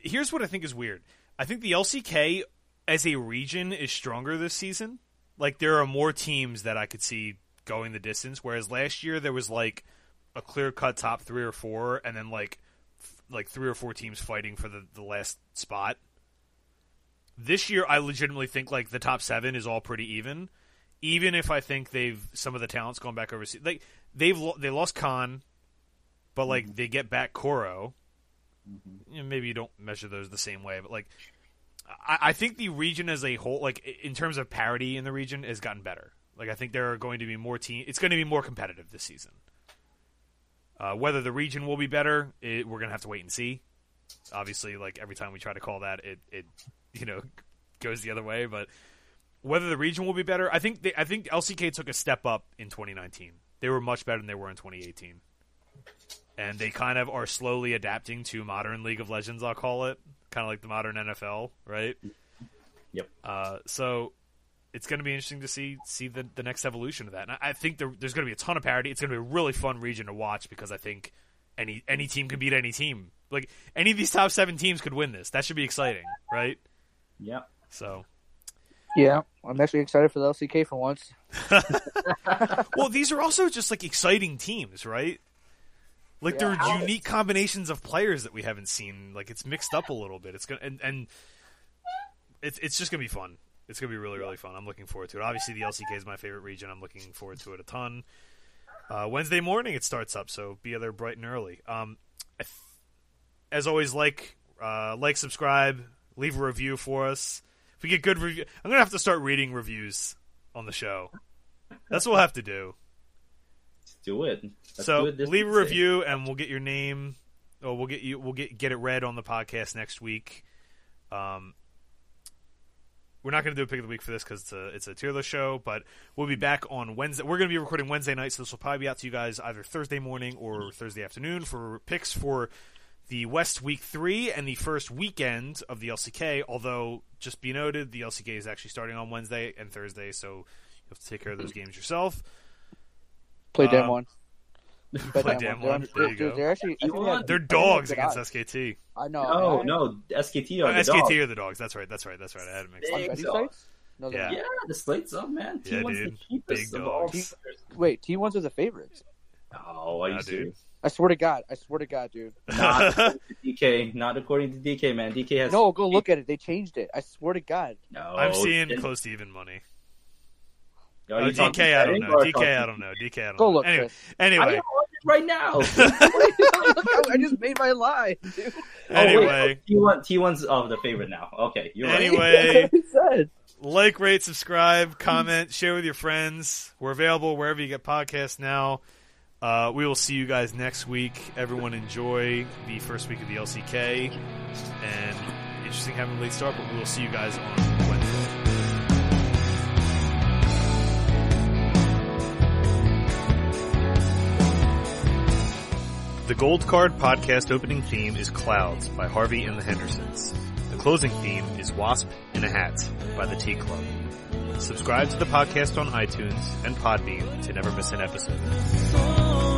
Here's what I think is weird. I think the LCK as a region is stronger this season. Like there are more teams that I could see going the distance, whereas last year there was like a clear cut top three or four, and then like f- like three or four teams fighting for the, the last spot. This year, I legitimately think like the top seven is all pretty even. Even if I think they've some of the talents going back overseas, like they've they lost Khan, but like mm-hmm. they get back Kuro. Mm-hmm. You know, maybe you don't measure those the same way, but like I, I think the region as a whole, like in terms of parity in the region, has gotten better. Like I think there are going to be more team. It's going to be more competitive this season. Uh, whether the region will be better, it, we're gonna have to wait and see. Obviously, like every time we try to call that, it it you know goes the other way. But whether the region will be better, I think they, I think LCK took a step up in 2019. They were much better than they were in 2018, and they kind of are slowly adapting to modern League of Legends. I'll call it kind of like the modern NFL, right? Yep. Uh, so it's going to be interesting to see see the, the next evolution of that. And I, I think there, there's going to be a ton of parity. It's going to be a really fun region to watch because I think any any team can beat any team. Like any of these top seven teams could win this. That should be exciting, right? Yeah. So, Yeah, I'm actually excited for the LCK for once. well, these are also just like exciting teams, right? Like Yeah. they're unique combinations of players that we haven't seen. Like it's mixed up a little bit. It's gonna and, and it's it's just gonna be fun. It's gonna be really really fun. I'm looking forward to it. Obviously, the LCK is my favorite region. I'm looking forward to it a ton. Uh, Wednesday morning it starts up, so be there bright and early. Um, as always, like uh, like subscribe, leave a review for us. If we get good review, I'm gonna have to start reading reviews on the show. That's what we'll have to do. Do it. Let's so do it leave a review, and we'll get your name. Or we'll get you. We'll get get it read on the podcast next week. Um, we're not going to do a pick of the week for this because it's a it's a tier list show, but we'll be back on Wednesday. We're going to be recording Wednesday night, so this will probably be out to you guys either Thursday morning or Thursday afternoon for picks for the West Week Three and the first weekend of the LCK. Although, just be noted, the LCK is actually starting on Wednesday and Thursday, so you have to take care of those games yourself. Play Um, one. play Dem They're one. There you go. They're actually. I You think they They're I think they have dogs against odds. SKT. I know. No, I- no, SKT Oh, are the SKT dogs. are the dogs. That's right. That's right. That's right. I had to make On up. Big dogs. No, Yeah. Yeah, the slate's up, man. Yeah, T1's dude. the cheapest Big of all. dogs. Wait, T ones are the favorites. Oh, are you Nah, dude. I swear to God. I swear to God, dude. Not according to DK. Not according to DK, man. DK has No, go look at it. They changed it. I swear to God. No, I'm seeing close to even money. Are Oh, you talking DK, I don't know. DK, talking- I don't know. DK, I don't Go know. look, Anyway, Chris. I anyway, am on it right now. I just made my lie, dude. anyway, T1 T1's of the favorite now. Okay, you're. Anyway. That's what I said. like, rate, subscribe, comment, share with your friends. We're available wherever you get podcasts now. Uh, we will see you guys next week. Everyone enjoy the first week of the LCK, and interesting having a late start. But we will see you guys on Wednesday. The Gold Card podcast opening theme is Clouds by Harvey and the Hendersons. The closing theme is Wasp in a Hat by the Tea Club. Subscribe to the podcast on iTunes and Podbean to never miss an episode.